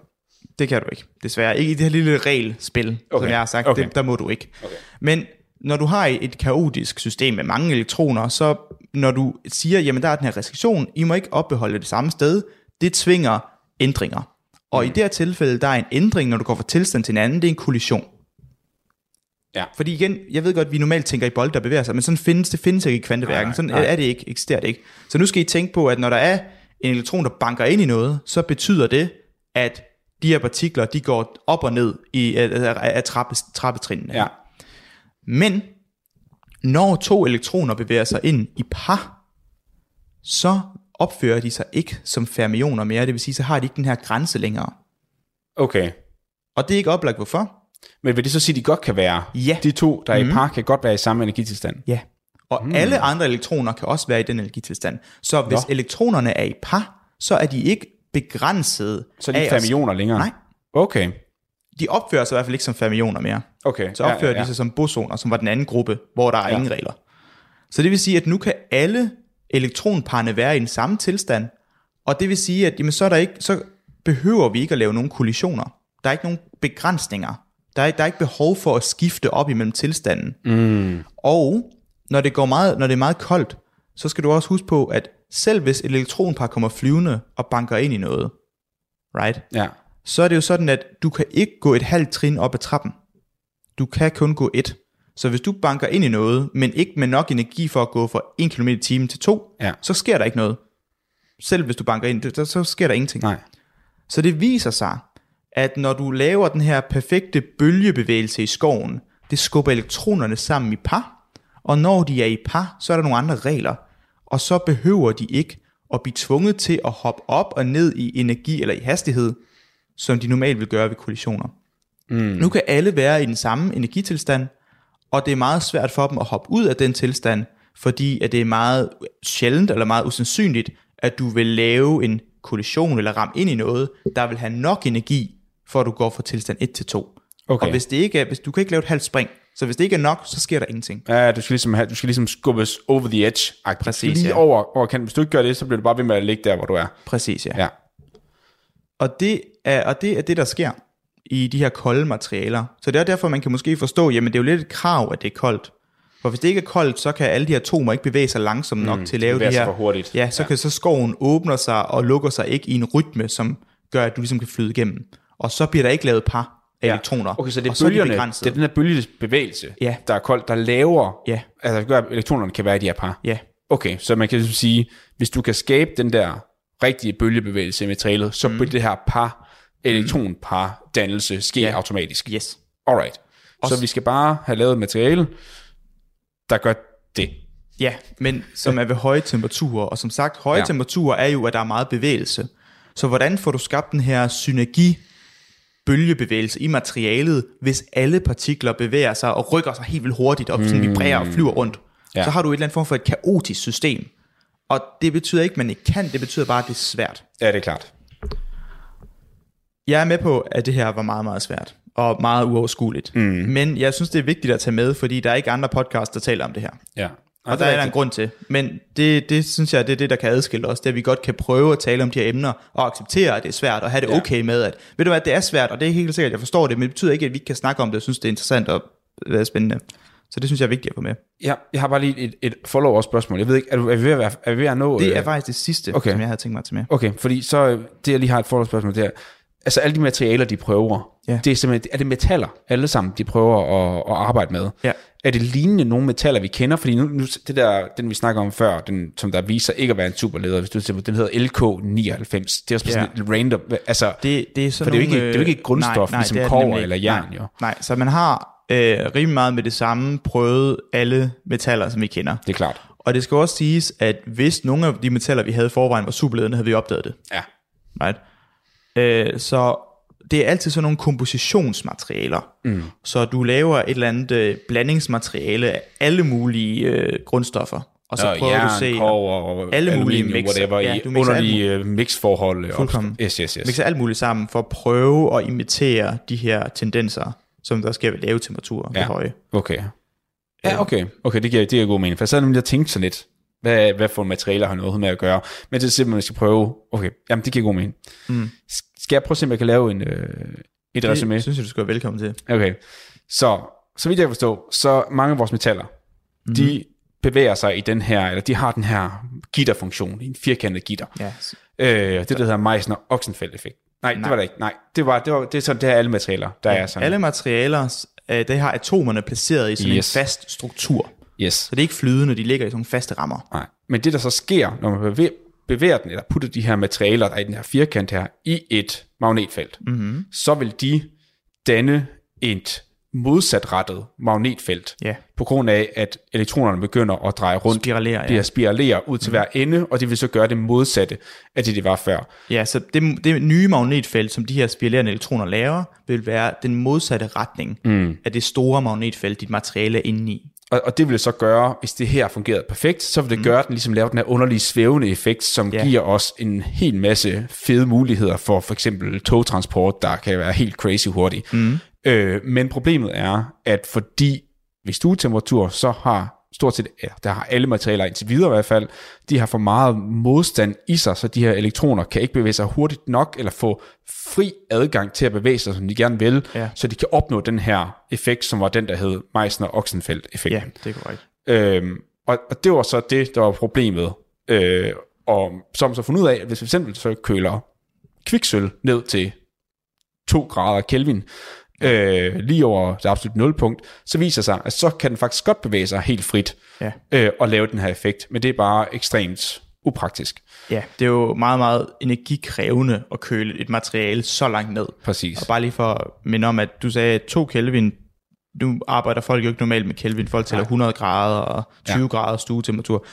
det kan du ikke. Desværre. Ikke i det her lille regelspil, okay. Som jeg har sagt. Okay. Det, der må du ikke. Okay. Men når du har et, kaotisk system med mange elektroner, så når du siger, jamen der er den her restriktion, I må ikke opbeholde det samme sted, det tvinger ændringer. Og mm. i det her tilfælde, der er en ændring, når du går fra tilstand til en anden, det er en kollision. Ja. Fordi igen, jeg ved godt, at vi normalt tænker i bolde, der bevæger sig, men sådan findes det findes ikke i kvanteværken. Nej, Sådan nej. er det ikke, eksisterer det ikke. Så nu skal I tænke på, at når der er en elektron, der banker ind i noget, så betyder det, at de her partikler, de går op og ned i, af, af, af trappe, trappetrinene. Ja. Men når to elektroner bevæger sig ind i par, så opfører de sig ikke som fermioner mere. Det vil sige, så har de ikke den her grænse længere. Okay. Og det er ikke oplagt, hvorfor? Men vil det så sige, at de godt kan være, Ja. de to, der er Mhm. i par, kan godt være i samme energitilstand? Ja. Og mm. alle andre elektroner kan også være i den energitilstand. Så hvis Nå. elektronerne er i par, så er de ikke begrænset Så er de ikke fermioner længere? Nej. Okay. De opfører sig i hvert fald ikke som fermioner mere. Okay. Så opfører ja, ja, de sig som bosoner, som var den anden gruppe, hvor der er Ja. ingen regler. Så det vil sige, at nu kan alle elektronparne være i den samme tilstand, og det vil sige, at jamen, så, er der ikke, så behøver vi ikke at lave nogen kollisioner. Der er ikke nogen begrænsninger. Der er, der er ikke behov for at skifte op imellem tilstanden. Mm. Og når det, går meget, når det er meget koldt, så skal du også huske på, at selv hvis et elektronpar kommer flyvende og banker ind i noget, right, Ja. så er det jo sådan, at du kan ikke gå et halvt trin op ad trappen. Du kan kun gå et. Så hvis du banker ind i noget, men ikke med nok energi for at gå fra 1 km i timen til 2, Ja. så sker der ikke noget. Selv hvis du banker ind, så, så sker der ingenting. Nej. Så det viser sig, at når du laver den her perfekte bølgebevægelse i skoven, det skubber elektronerne sammen i par, og når de er i par, så er der nogle andre regler, og så behøver de ikke at blive tvunget til at hoppe op og ned i energi eller i hastighed, som de normalt vil gøre ved kollisioner. Mm. Nu kan alle være i den samme energitilstand, og det er meget svært for dem at hoppe ud af den tilstand, fordi at det er meget sjældent eller meget usandsynligt, at du vil lave en kollision eller ramme ind i noget, der vil have nok energi, for at du går fra tilstand 1 til 2. Okay. Og hvis det ikke er, hvis du kan ikke lave et halvt spring, så hvis det ikke er nok, så sker der ingenting. Ja, du skal ligesom, have, du skal ligesom skubbes over the edge. -agtigt. Præcis, Lige ja. over, over kanten. Hvis du ikke gør det, så bliver du bare ved med at ligge der, hvor du er. Præcis, ja. Ja. Og det er, og det er det, der sker i de her kolde materialer. Så det er derfor, man kan måske forstå, jamen det er jo lidt et krav, at det er koldt. For hvis det ikke er koldt, så kan alle de atomer ikke bevæge sig langsomt nok mm, til at lave bevæger de sig her... for hurtigt. Ja, så Ja. kan så skoven åbner sig og lukker sig ikke i en rytme, som gør, at du ligesom kan flyde igennem. Og så bliver der ikke lavet par ja. elektroner. Okay, så det og er så er de bølgerne, det er den her bølgebevægelse, Ja. der er koldt, der laver, Ja. altså gør, at elektronerne kan være i de her par. Ja, Okay, så man kan ligesom sige, hvis du kan skabe den der rigtige bølgebevægelse i materialet, så vil det her par, elektronpar dannelse ske Mm. Ja. automatisk. yes. Alright. Så vi skal bare have lavet et materiale, der gør det. Ja, men som er ved høje temperaturer. Og som sagt, høje ja. temperaturer er jo, at der er meget bevægelse. Så hvordan får du skabt den her synergi bølgebevægelse i materialet, hvis alle partikler bevæger sig og rykker sig helt vildt hurtigt og sådan vibrerer og flyver rundt? Ja. Ja. Så har du et eller andet form for et kaotisk system. Og det betyder ikke, at man ikke kan, det betyder bare, at det er svært. Ja, det er klart. Jeg er med på, at det her var meget, meget svært og meget uoverskueligt. Mm. Men jeg synes, det er vigtigt at tage med, fordi der er ikke andre podcasts, der taler om det her. Ja. Og der er der en grund til. Men det, det synes jeg, det er det, der kan adskille os. Det er, at vi godt kan prøve at tale om de her emner, og acceptere, at det er svært, og have det Ja. okay med, at ved du hvad, det er svært, og det er helt sikkert, jeg forstår det, men det betyder ikke, at vi ikke kan snakke om det, og synes, det er interessant og det er spændende. Så det synes jeg er vigtigt at få med. Ja, jeg har bare lige et, et follow-up spørgsmål. Jeg ved ikke, er, du, er, vi ved at være, er vi ved at nå... Det øh, er faktisk det sidste, okay. som jeg havde tænkt mig at tage med. Okay, fordi så øh, det jeg lige har et follow-up spørgsmål, det er, altså alle de materialer, de prøver, Ja. det er simpelthen, er det metaller, alle sammen, de prøver at, at arbejde med? Ja. Er det lignende nogle metaller, vi kender? Fordi nu, nu det der, den vi snakker om før, den, som der viser ikke at være en superleder, hvis du siger, den hedder LK99, det er også Ja. sådan lidt random, altså, Det, det er sådan For det er jo ikke- det er jo ikke et øh, grundstof, ligesom det er det kobber nemlig eller jern, nej, jo. Nej, så man har øh, rimelig meget med det samme prøvet alle metaller, som vi kender. det er klart. Og det skal også siges, at hvis nogle af de metaller, vi havde i forvejen, var superledende, havde vi opdaget det. Ja. Right? Øh, så det er altid sådan nogle kompositionsmaterialer. Mm. Så du laver et eller andet øh, blandingsmateriale af alle mulige øh, grundstoffer. Og så Og prøver jern, du at se, kover, og alle mulige mixer. whatever, Ja, du mixer underlige uh, mixforhold. øh, Fuldkommen. Yes, yes, yes. mixer alt muligt sammen for at prøve at imitere de her tendenser, som der sker ved lave temperaturer ja. Ja. ved høje. Okay. Ja, okay. Okay, det giver, det giver god mening. For jeg sad nemlig og tænkte sådan lidt, Hvad, hvad for materialer har noget med at gøre? Men det er simpelthen, at man skal prøve, okay, jamen det giver god mening. Mm. Skal jeg prøve at se, om jeg kan lave en, øh, et Det resume? synes jeg, du skal være velkommen til. Okay, så, så vidt jeg kan forstå, så mange af vores metaller, mm. de bevæger sig i den her, eller de har den her gitterfunktion, en firkantet gitter. Ja. Øh, det, der hedder Meissner-Oxenfeld-effekt. Nej, Nej, det var det ikke. Nej, det, var, det, var, det er sådan, det er alle materialer, der er sådan. Alle materialer, øh, det har atomerne placeret i sådan Yes. en fast struktur. Yes. Så det er ikke flydende, de ligger i sådan nogle faste rammer. Nej. Men det, der så sker, når man bevæger, bevæger den, eller putter de her materialer, der er i den her firkant her, i et magnetfelt, mm-hmm. så vil de danne et modsatrettet magnetfelt, Ja. på grund af, at elektronerne begynder at dreje rundt, Spiralere, ja. bliver spiralere ud til hver ende, og det vil så gøre det modsatte af det, det var før. Ja, så det, det nye magnetfelt, som de her spiralerende elektroner laver, vil være den modsatte retning mm. af det store magnetfelt, dit materiale er inde i. Og, og det vil så gøre, hvis det her fungerede perfekt, så vil det mm. gøre, at den ligesom laver den her underlige svævende effekt, som Ja. giver os en hel masse fede muligheder for for eksempel togtransport, der kan være helt crazy hurtig. Mm. Øh, men problemet er, at fordi ved stuetemperatur, så har stort set, ja, der har alle materialer indtil videre i hvert fald, de har for meget modstand i sig, så de her elektroner kan ikke bevæge sig hurtigt nok, eller få fri adgang til at bevæge sig, som de gerne vil, Ja. så de kan opnå den her effekt, som var den, der hed Meissner-Oxenfeld-effekten. Ja, det er korrekt. Øhm, og, og det var så det, der var problemet. Øh, og man så fundet ud af, at hvis vi for eksempel så køler kviksøl ned til 2 grader Kelvin, øh, lige over det absolut nulpunkt, så viser sig, at så kan den faktisk godt bevæge sig helt frit Ja. øh, og lave den her effekt. Men det er bare ekstremt upraktisk. Ja, det er jo meget, meget energikrævende at køle et materiale så langt ned. Præcis. Og bare lige for at minde om, at du sagde, at 2 Kelvin, nu arbejder folk jo ikke normalt med Kelvin, folk tæller 100 grader og 20 ja. grader stuetemperatur.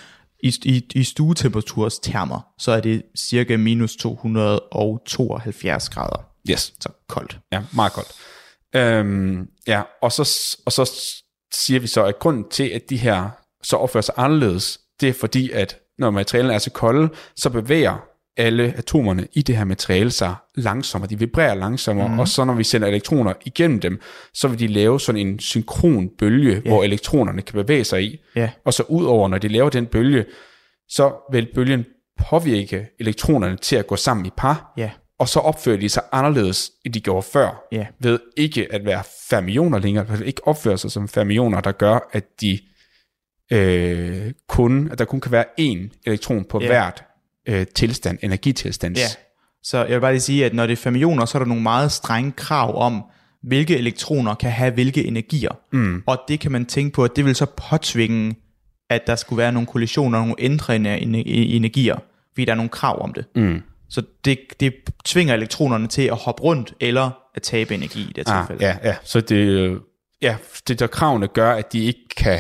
I, i, I stuetemperaturs termer, så er det cirka minus 272 grader. Yes. Så koldt. Ja, meget koldt. Øhm, ja, og så, og så siger vi så, at grunden til, at de her så opfører sig anderledes, det er fordi, at når materialerne er så kolde, så bevæger alle atomerne i det her materiale sig langsommere. De vibrerer langsommere, mm. og så når vi sender elektroner igennem dem, så vil de lave sådan en synkron bølge, yeah. hvor elektronerne kan bevæge sig i. Ja. Og så udover, når de laver den bølge, så vil bølgen påvirke elektronerne til at gå sammen i par, Ja. Og så opfører de sig anderledes, end de gjorde før, Ja. ved ikke at være fermioner længere, altså ikke opføre sig som fermioner, der gør, at de øh, kun, at der kun kan være én elektron på Ja. hvert øh, tilstand, energitilstands. Ja. Så jeg vil bare lige sige, at når det er fermioner, så er der nogle meget strenge krav om, hvilke elektroner kan have hvilke energier. Mm. Og det kan man tænke på, at det vil så påtvinge, at der skulle være nogle kollisioner, nogle ændrende energier, fordi der er nogle krav om det. Mm. Så det, det tvinger elektronerne til at hoppe rundt, eller at tabe energi i det ah, tilfælde. ja, ja, så det, øh, ja, det der kravene gør, at de ikke kan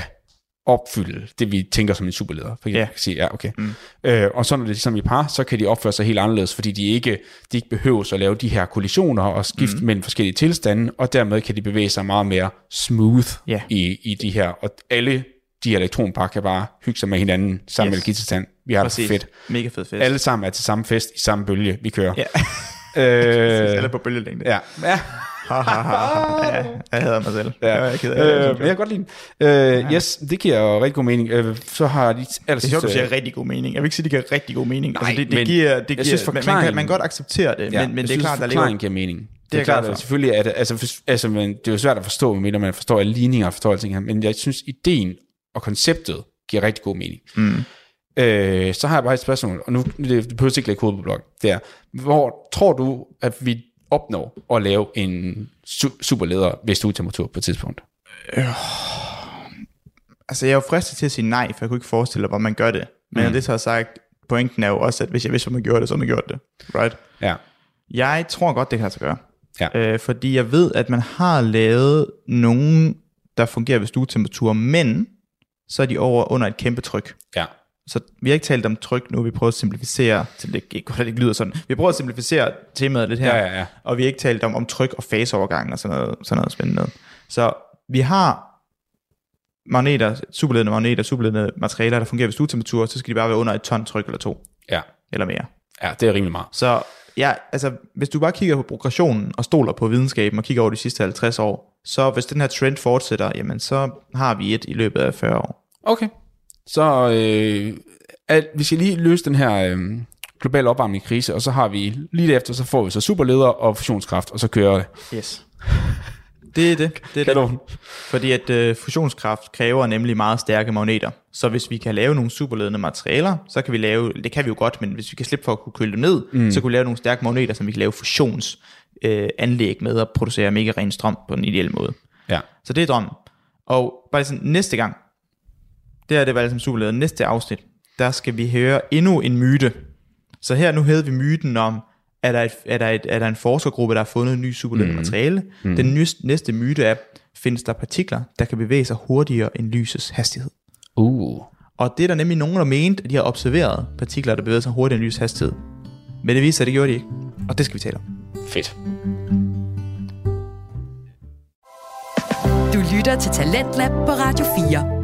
opfylde det, vi tænker som en superleder. For Ja. kan sige, ja, okay. Mm. Øh, og så når det er ligesom i par, så kan de opføre sig helt anderledes, fordi de ikke, de ikke behøver at lave de her kollisioner og skifte mm. mellem forskellige tilstande, og dermed kan de bevæge sig meget mere smooth Ja. i, i de her, og alle de elektronpar kan bare hygge sig med hinanden sammen Yes. med energitilstand. Vi har Præcis. det fedt. Mega fed fest. Alle sammen er til samme fest i samme bølge, vi kører. Ja. Øh, Alle på bølgelængde. ja. ja. ja, jeg hader mig selv. Ja. Jeg er ked af øh, men jeg kan godt lide den. Øh, yes, det giver jo rigtig god mening. Øh, så har de aller Det er sjovt, du siger rigtig god mening. Jeg vil ikke sige, det giver rigtig god mening. Nej, altså, det, det men giver, det jeg giver, synes, man, man, kan, man godt acceptere det, Ja, men, men jeg det er klart, der ligger... giver mening. Det jeg er, klart, at selvfølgelig er det, altså, for, altså men, det er jo svært at forstå, medmindre man forstår alle ligninger og forstår alting her, men jeg synes, ideen og konceptet giver rigtig god mening. Mm. Øh, så har jeg bare et spørgsmål, og nu det, du behøver ikke lægge hovedet på blok. Det er, hvor tror du, at vi opnår at lave en su- superleder ved stuetemperatur på et tidspunkt? Altså, jeg er jo fristet til at sige nej, for jeg kunne ikke forestille mig, hvor man gør det. Men mm. det så er sagt, pointen er jo også, at hvis jeg vidste, man gjorde det, så man gjort det. Right? Ja. Jeg tror godt, det kan sig gøre. Ja. Øh, fordi jeg ved, at man har lavet nogen, der fungerer ved stuetemperatur, men så er de over under et kæmpe tryk. Ja. Så vi har ikke talt om tryk nu, vi prøver at simplificere, til det ikke, det ikke lyder sådan. Vi prøver at simplificere temaet lidt her, Ja, ja, ja. og vi har ikke talt om, om tryk og faseovergang og sådan noget, sådan noget spændende. noget. Så vi har magneter, superledende magneter, superledende materialer, der fungerer ved stuetemperatur, så skal de bare være under et ton tryk eller to, Ja. eller mere. Ja, det er rimelig meget. Så ja, altså, hvis du bare kigger på progressionen og stoler på videnskaben og kigger over de sidste 50 år, så hvis den her trend fortsætter, jamen så har vi et i løbet af 40 år. Okay. Så øh, at vi skal lige løse den her øh, globale opvarmning-krise, og så har vi lige efter, så får vi så superledere og fusionskraft, og så kører det. Yes. Det er det. det, er Kan det. du? Fordi at øh, fusionskraft kræver nemlig meget stærke magneter. Så hvis vi kan lave nogle superledende materialer, så kan vi lave, det kan vi jo godt, men hvis vi kan slippe for at kunne køle dem ned, mm. så kan vi lave nogle stærke magneter, som vi kan lave fusionsanlæg øh, anlæg med at producere mega ren strøm på en ideel måde. Ja. Så det er drømmen. Og bare sådan, næste gang, det er det valgt som superleder, næste afsnit, der skal vi høre endnu en myte. Så her nu havde vi myten om, er der, et, er der, et, er der en forskergruppe, der har fundet en ny superledende mm. materiale. Mm. Den næste, næste myte er, findes der partikler, der kan bevæge sig hurtigere end lysets hastighed. Uh. Og det er der nemlig nogen, der mente, at de har observeret partikler, der bevæger sig hurtigere end lysets hastighed. Men det viser sig, at det gjorde de ikke. Og det skal vi tale om. Fedt. Du lytter til Talentlab på Radio 4.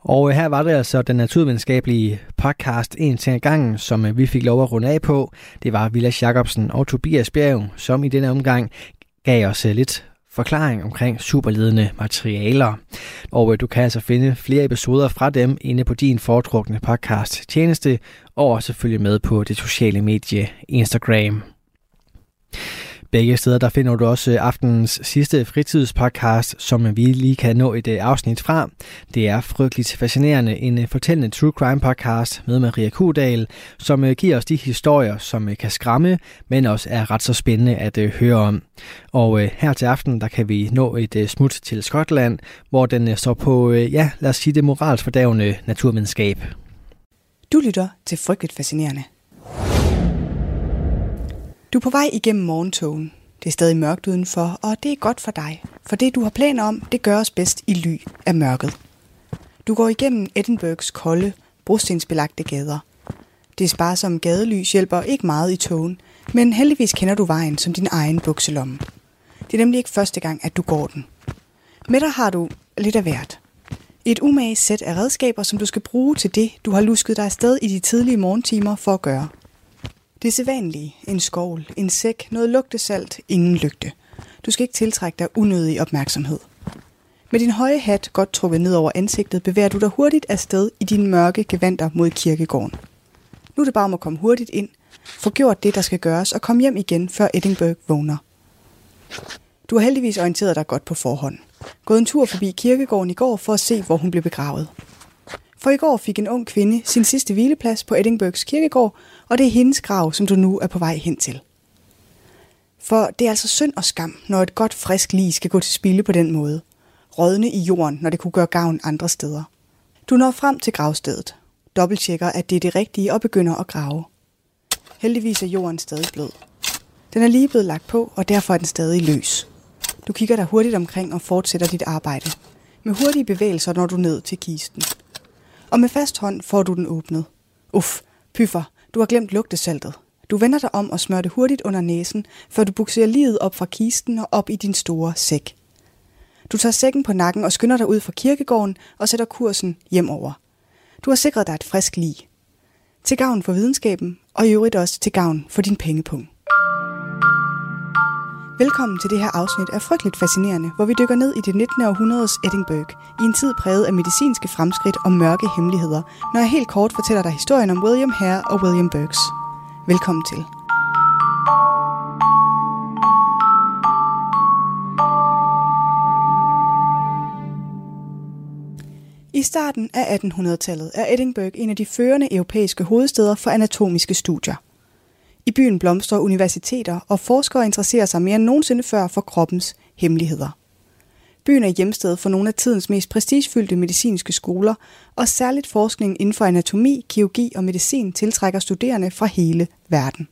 Og her var det altså den naturvidenskabelige podcast En ting ad gangen, som øh, vi fik lov at runde af på. Det var Vilas Jacobsen og Tobias Bjerg, som i denne omgang gav os øh, lidt forklaring omkring superledende materialer. Og øh, du kan altså finde flere episoder fra dem inde på din foretrukne podcast tjeneste, og også følge med på det sociale medie Instagram. Begge steder der finder du også øh, aftenens sidste fritidspodcast, som vi lige kan nå et øh, afsnit fra. Det er frygteligt fascinerende, en øh, fortællende true crime podcast med Maria Kudal, som giver os de historier, som kan skræmme, men også er ret så spændende at høre om. Og her til aften, der kan vi nå et smut til Skotland, hvor den står på, ja, lad os sige det moralsfordavende naturvidenskab. Du lytter til Frygteligt Fascinerende. Du er på vej igennem morgentogen. Det er stadig mørkt udenfor, og det er godt for dig. For det, du har planer om, det gøres bedst i ly af mørket. Du går igennem Edinburghs kolde, brostensbelagte gader. Det sparsomme gadelys hjælper ikke meget i togen, men heldigvis kender du vejen som din egen bukselomme. Det er nemlig ikke første gang, at du går den. Med dig har du lidt af hvert. Et umage sæt af redskaber, som du skal bruge til det, du har lusket dig afsted i de tidlige morgentimer for at gøre – det sædvanlige, en skovl, en sæk, noget lugtesalt, ingen lygte. Du skal ikke tiltrække dig unødig opmærksomhed. Med din høje hat godt trukket ned over ansigtet, bevæger du dig hurtigt afsted i dine mørke gevanter mod kirkegården. Nu er det bare om at komme hurtigt ind, få gjort det, der skal gøres, og komme hjem igen, før Edinburgh vågner. Du har heldigvis orienteret dig godt på forhånd. Gået en tur forbi kirkegården i går for at se, hvor hun blev begravet. For i går fik en ung kvinde sin sidste hvileplads på Edinburghs kirkegård, og det er hendes grav, som du nu er på vej hen til. For det er altså synd og skam, når et godt frisk lig skal gå til spilde på den måde. Rådne i jorden, når det kunne gøre gavn andre steder. Du når frem til gravstedet, dobbelttjekker, at det er det rigtige og begynder at grave. Heldigvis er jorden stadig blød. Den er lige blevet lagt på, og derfor er den stadig løs. Du kigger dig hurtigt omkring og fortsætter dit arbejde. Med hurtige bevægelser når du ned til kisten. Og med fast hånd får du den åbnet. Uff, pyffer, du har glemt lugtesaltet. Du vender dig om og smører det hurtigt under næsen, før du bukserer livet op fra kisten og op i din store sæk. Du tager sækken på nakken og skynder dig ud fra kirkegården og sætter kursen hjemover. Du har sikret dig et frisk lig. Til gavn for videnskaben, og i øvrigt også til gavn for din pengepunkt. Velkommen til det her afsnit af Frygteligt Fascinerende, hvor vi dykker ned i det 19. århundredes Edinburgh, i en tid præget af medicinske fremskridt og mørke hemmeligheder, når jeg helt kort fortæller dig historien om William Hare og William Burks. Velkommen til. I starten af 1800-tallet er Edinburgh en af de førende europæiske hovedsteder for anatomiske studier – i byen blomstrer universiteter, og forskere interesserer sig mere end nogensinde før for kroppens hemmeligheder. Byen er hjemsted for nogle af tidens mest prestigefyldte medicinske skoler, og særligt forskning inden for anatomi, kirurgi og medicin tiltrækker studerende fra hele verden.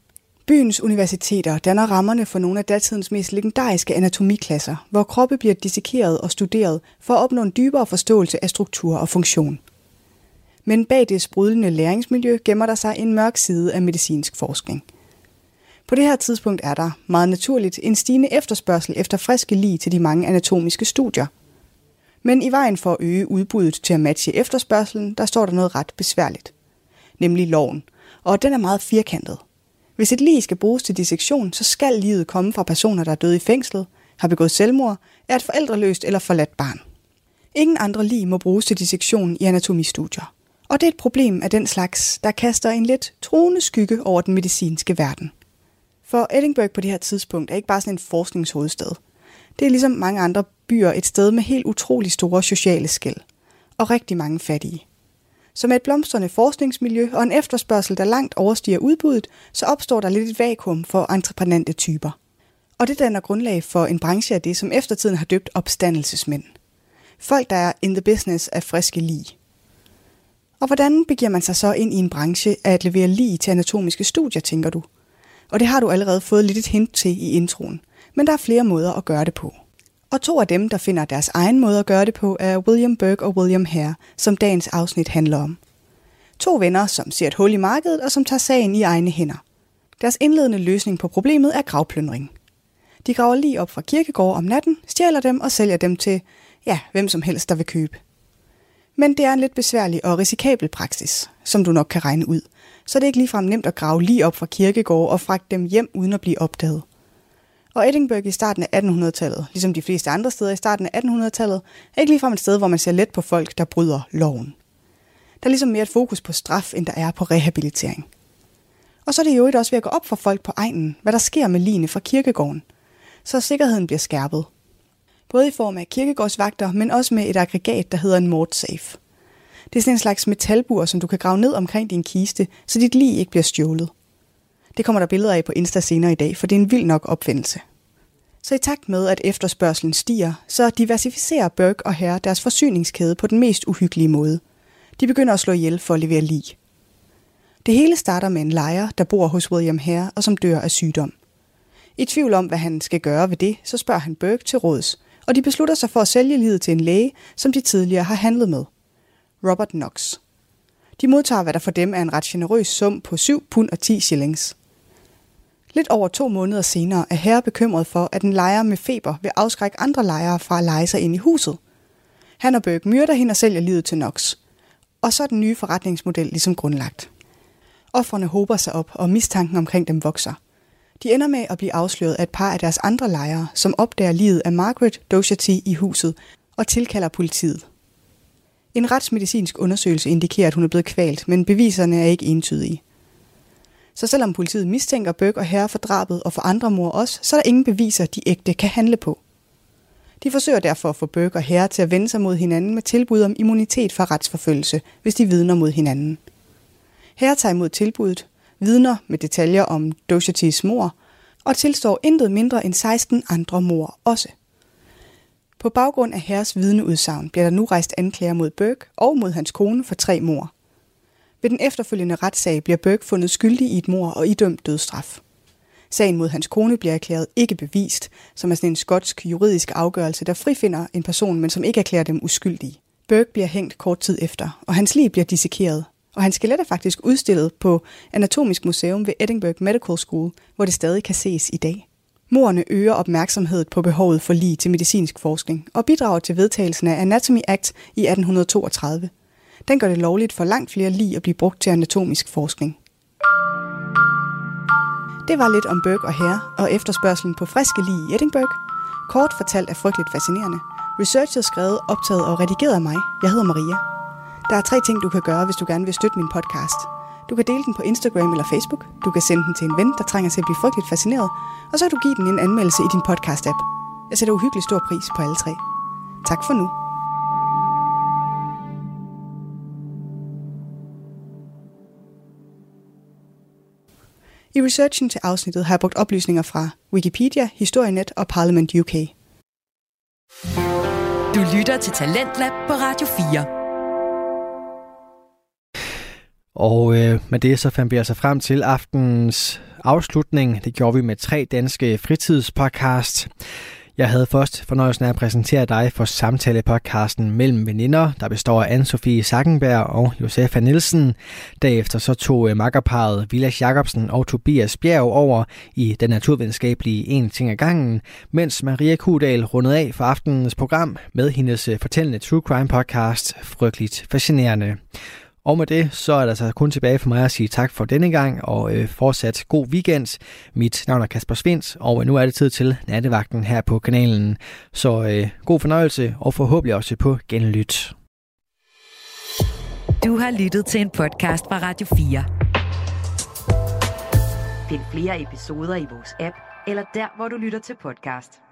Byens universiteter danner rammerne for nogle af datidens mest legendariske anatomiklasser, hvor kroppe bliver dissekeret og studeret for at opnå en dybere forståelse af struktur og funktion. Men bag det sprudlende læringsmiljø gemmer der sig en mørk side af medicinsk forskning – på det her tidspunkt er der, meget naturligt, en stigende efterspørgsel efter friske lig til de mange anatomiske studier. Men i vejen for at øge udbuddet til at matche efterspørgselen, der står der noget ret besværligt. Nemlig loven. Og den er meget firkantet. Hvis et lig skal bruges til dissektion, så skal livet komme fra personer, der er døde i fængslet, har begået selvmord, er et forældreløst eller forladt barn. Ingen andre lig må bruges til dissektion i anatomistudier. Og det er et problem af den slags, der kaster en lidt truende skygge over den medicinske verden. For Edinburgh på det her tidspunkt er ikke bare sådan en forskningshovedstad. Det er ligesom mange andre byer et sted med helt utrolig store sociale skæld. Og rigtig mange fattige. Så med et blomstrende forskningsmiljø og en efterspørgsel, der langt overstiger udbuddet, så opstår der lidt et vakuum for entreprenante typer. Og det danner grundlag for en branche af det, som eftertiden har døbt opstandelsesmænd. Folk, der er in the business af friske lige. Og hvordan begiver man sig så ind i en branche af at levere lige til anatomiske studier, tænker du? Og det har du allerede fået lidt et hint til i introen. Men der er flere måder at gøre det på. Og to af dem, der finder deres egen måde at gøre det på, er William Burke og William Hare, som dagens afsnit handler om. To venner, som ser et hul i markedet og som tager sagen i egne hænder. Deres indledende løsning på problemet er gravplyndring. De graver lige op fra kirkegård om natten, stjæler dem og sælger dem til, ja, hvem som helst, der vil købe. Men det er en lidt besværlig og risikabel praksis, som du nok kan regne ud, så det er ikke ligefrem nemt at grave lige op fra kirkegård og fragte dem hjem uden at blive opdaget. Og Edinburgh i starten af 1800-tallet, ligesom de fleste andre steder i starten af 1800-tallet, er ikke ligefrem et sted, hvor man ser let på folk, der bryder loven. Der er ligesom mere et fokus på straf, end der er på rehabilitering. Og så er det jo også ved at gå op for folk på egnen, hvad der sker med line fra kirkegården, så sikkerheden bliver skærpet. Både i form af kirkegårdsvagter, men også med et aggregat, der hedder en mordsafe. Det er sådan en slags metalbur, som du kan grave ned omkring din kiste, så dit lig ikke bliver stjålet. Det kommer der billeder af på Insta senere i dag, for det er en vild nok opfindelse. Så i takt med, at efterspørgselen stiger, så diversificerer Burke og Herre deres forsyningskæde på den mest uhyggelige måde. De begynder at slå ihjel for at levere lig. Det hele starter med en lejer, der bor hos William Herre og som dør af sygdom. I tvivl om, hvad han skal gøre ved det, så spørger han Burke til råds, og de beslutter sig for at sælge livet til en læge, som de tidligere har handlet med. Robert Knox. De modtager, hvad der for dem er en ret generøs sum på 7 pund og 10 shillings. Lidt over to måneder senere er herre bekymret for, at en lejer med feber vil afskrække andre lejere fra at lege sig ind i huset. Han og Burke myrder hende og sælger livet til Knox. Og så er den nye forretningsmodel ligesom grundlagt. Offrene håber sig op, og mistanken omkring dem vokser. De ender med at blive afsløret af et par af deres andre lejere, som opdager livet af Margaret Doherty i huset og tilkalder politiet. En retsmedicinsk undersøgelse indikerer, at hun er blevet kvalt, men beviserne er ikke entydige. Så selvom politiet mistænker Bøk og Herre for drabet og for andre mor også, så er der ingen beviser, de ægte kan handle på. De forsøger derfor at få Bøk og Herre til at vende sig mod hinanden med tilbud om immunitet fra retsforfølgelse, hvis de vidner mod hinanden. Herre tager imod tilbuddet, vidner med detaljer om Doshatis mor, og tilstår intet mindre end 16 andre mor også. På baggrund af Herres vidneudsagn bliver der nu rejst anklager mod Burke og mod hans kone for tre mor. Ved den efterfølgende retssag bliver Burke fundet skyldig i et mor og idømt dødsstraf. Sagen mod hans kone bliver erklæret ikke bevist, som er sådan en skotsk juridisk afgørelse, der frifinder en person, men som ikke erklærer dem uskyldige. Burke bliver hængt kort tid efter, og hans liv bliver dissekeret, og hans skelet er faktisk udstillet på Anatomisk Museum ved Edinburgh Medical School, hvor det stadig kan ses i dag. Morerne øger opmærksomheden på behovet for lige til medicinsk forskning og bidrager til vedtagelsen af Anatomy Act i 1832. Den gør det lovligt for langt flere lige at blive brugt til anatomisk forskning. Det var lidt om Burke og Hare og efterspørgselen på friske lige i Edinburgh. Kort fortalt er frygteligt fascinerende. Researchet skrevet, optaget og redigeret af mig. Jeg hedder Maria. Der er tre ting, du kan gøre, hvis du gerne vil støtte min podcast. Du kan dele den på Instagram eller Facebook. Du kan sende den til en ven, der trænger til at blive frygteligt fascineret. Og så kan du give den en anmeldelse i din podcast-app. Jeg sætter uhyggelig stor pris på alle tre. Tak for nu. I researchen til afsnittet har jeg brugt oplysninger fra Wikipedia, Historienet og Parliament UK. Du lytter til Talentlab på Radio 4. Og øh, med det så fandt vi altså frem til aftenens afslutning. Det gjorde vi med tre danske fritidspodcast. Jeg havde først fornøjelsen af at præsentere dig for samtalepodcasten Mellem Veninder, der består af Anne-Sophie Sackenberg og Josefa Nielsen. Derefter så tog øh, makkerparet Vilas Jacobsen og Tobias Bjerg over i den naturvidenskabelige En ting ad gangen, mens Maria Kudal rundede af for aftenens program med hendes øh, fortællende True Crime podcast Frygteligt Fascinerende. Og med det, så er der så kun tilbage for mig at sige tak for denne gang, og øh, fortsat god weekend. Mit navn er Kasper Svens, og nu er det tid til nattevagten her på kanalen. Så øh, god fornøjelse, og forhåbentlig også på genlyt. Du har lyttet til en podcast fra Radio 4. Find flere episoder i vores app, eller der, hvor du lytter til podcast.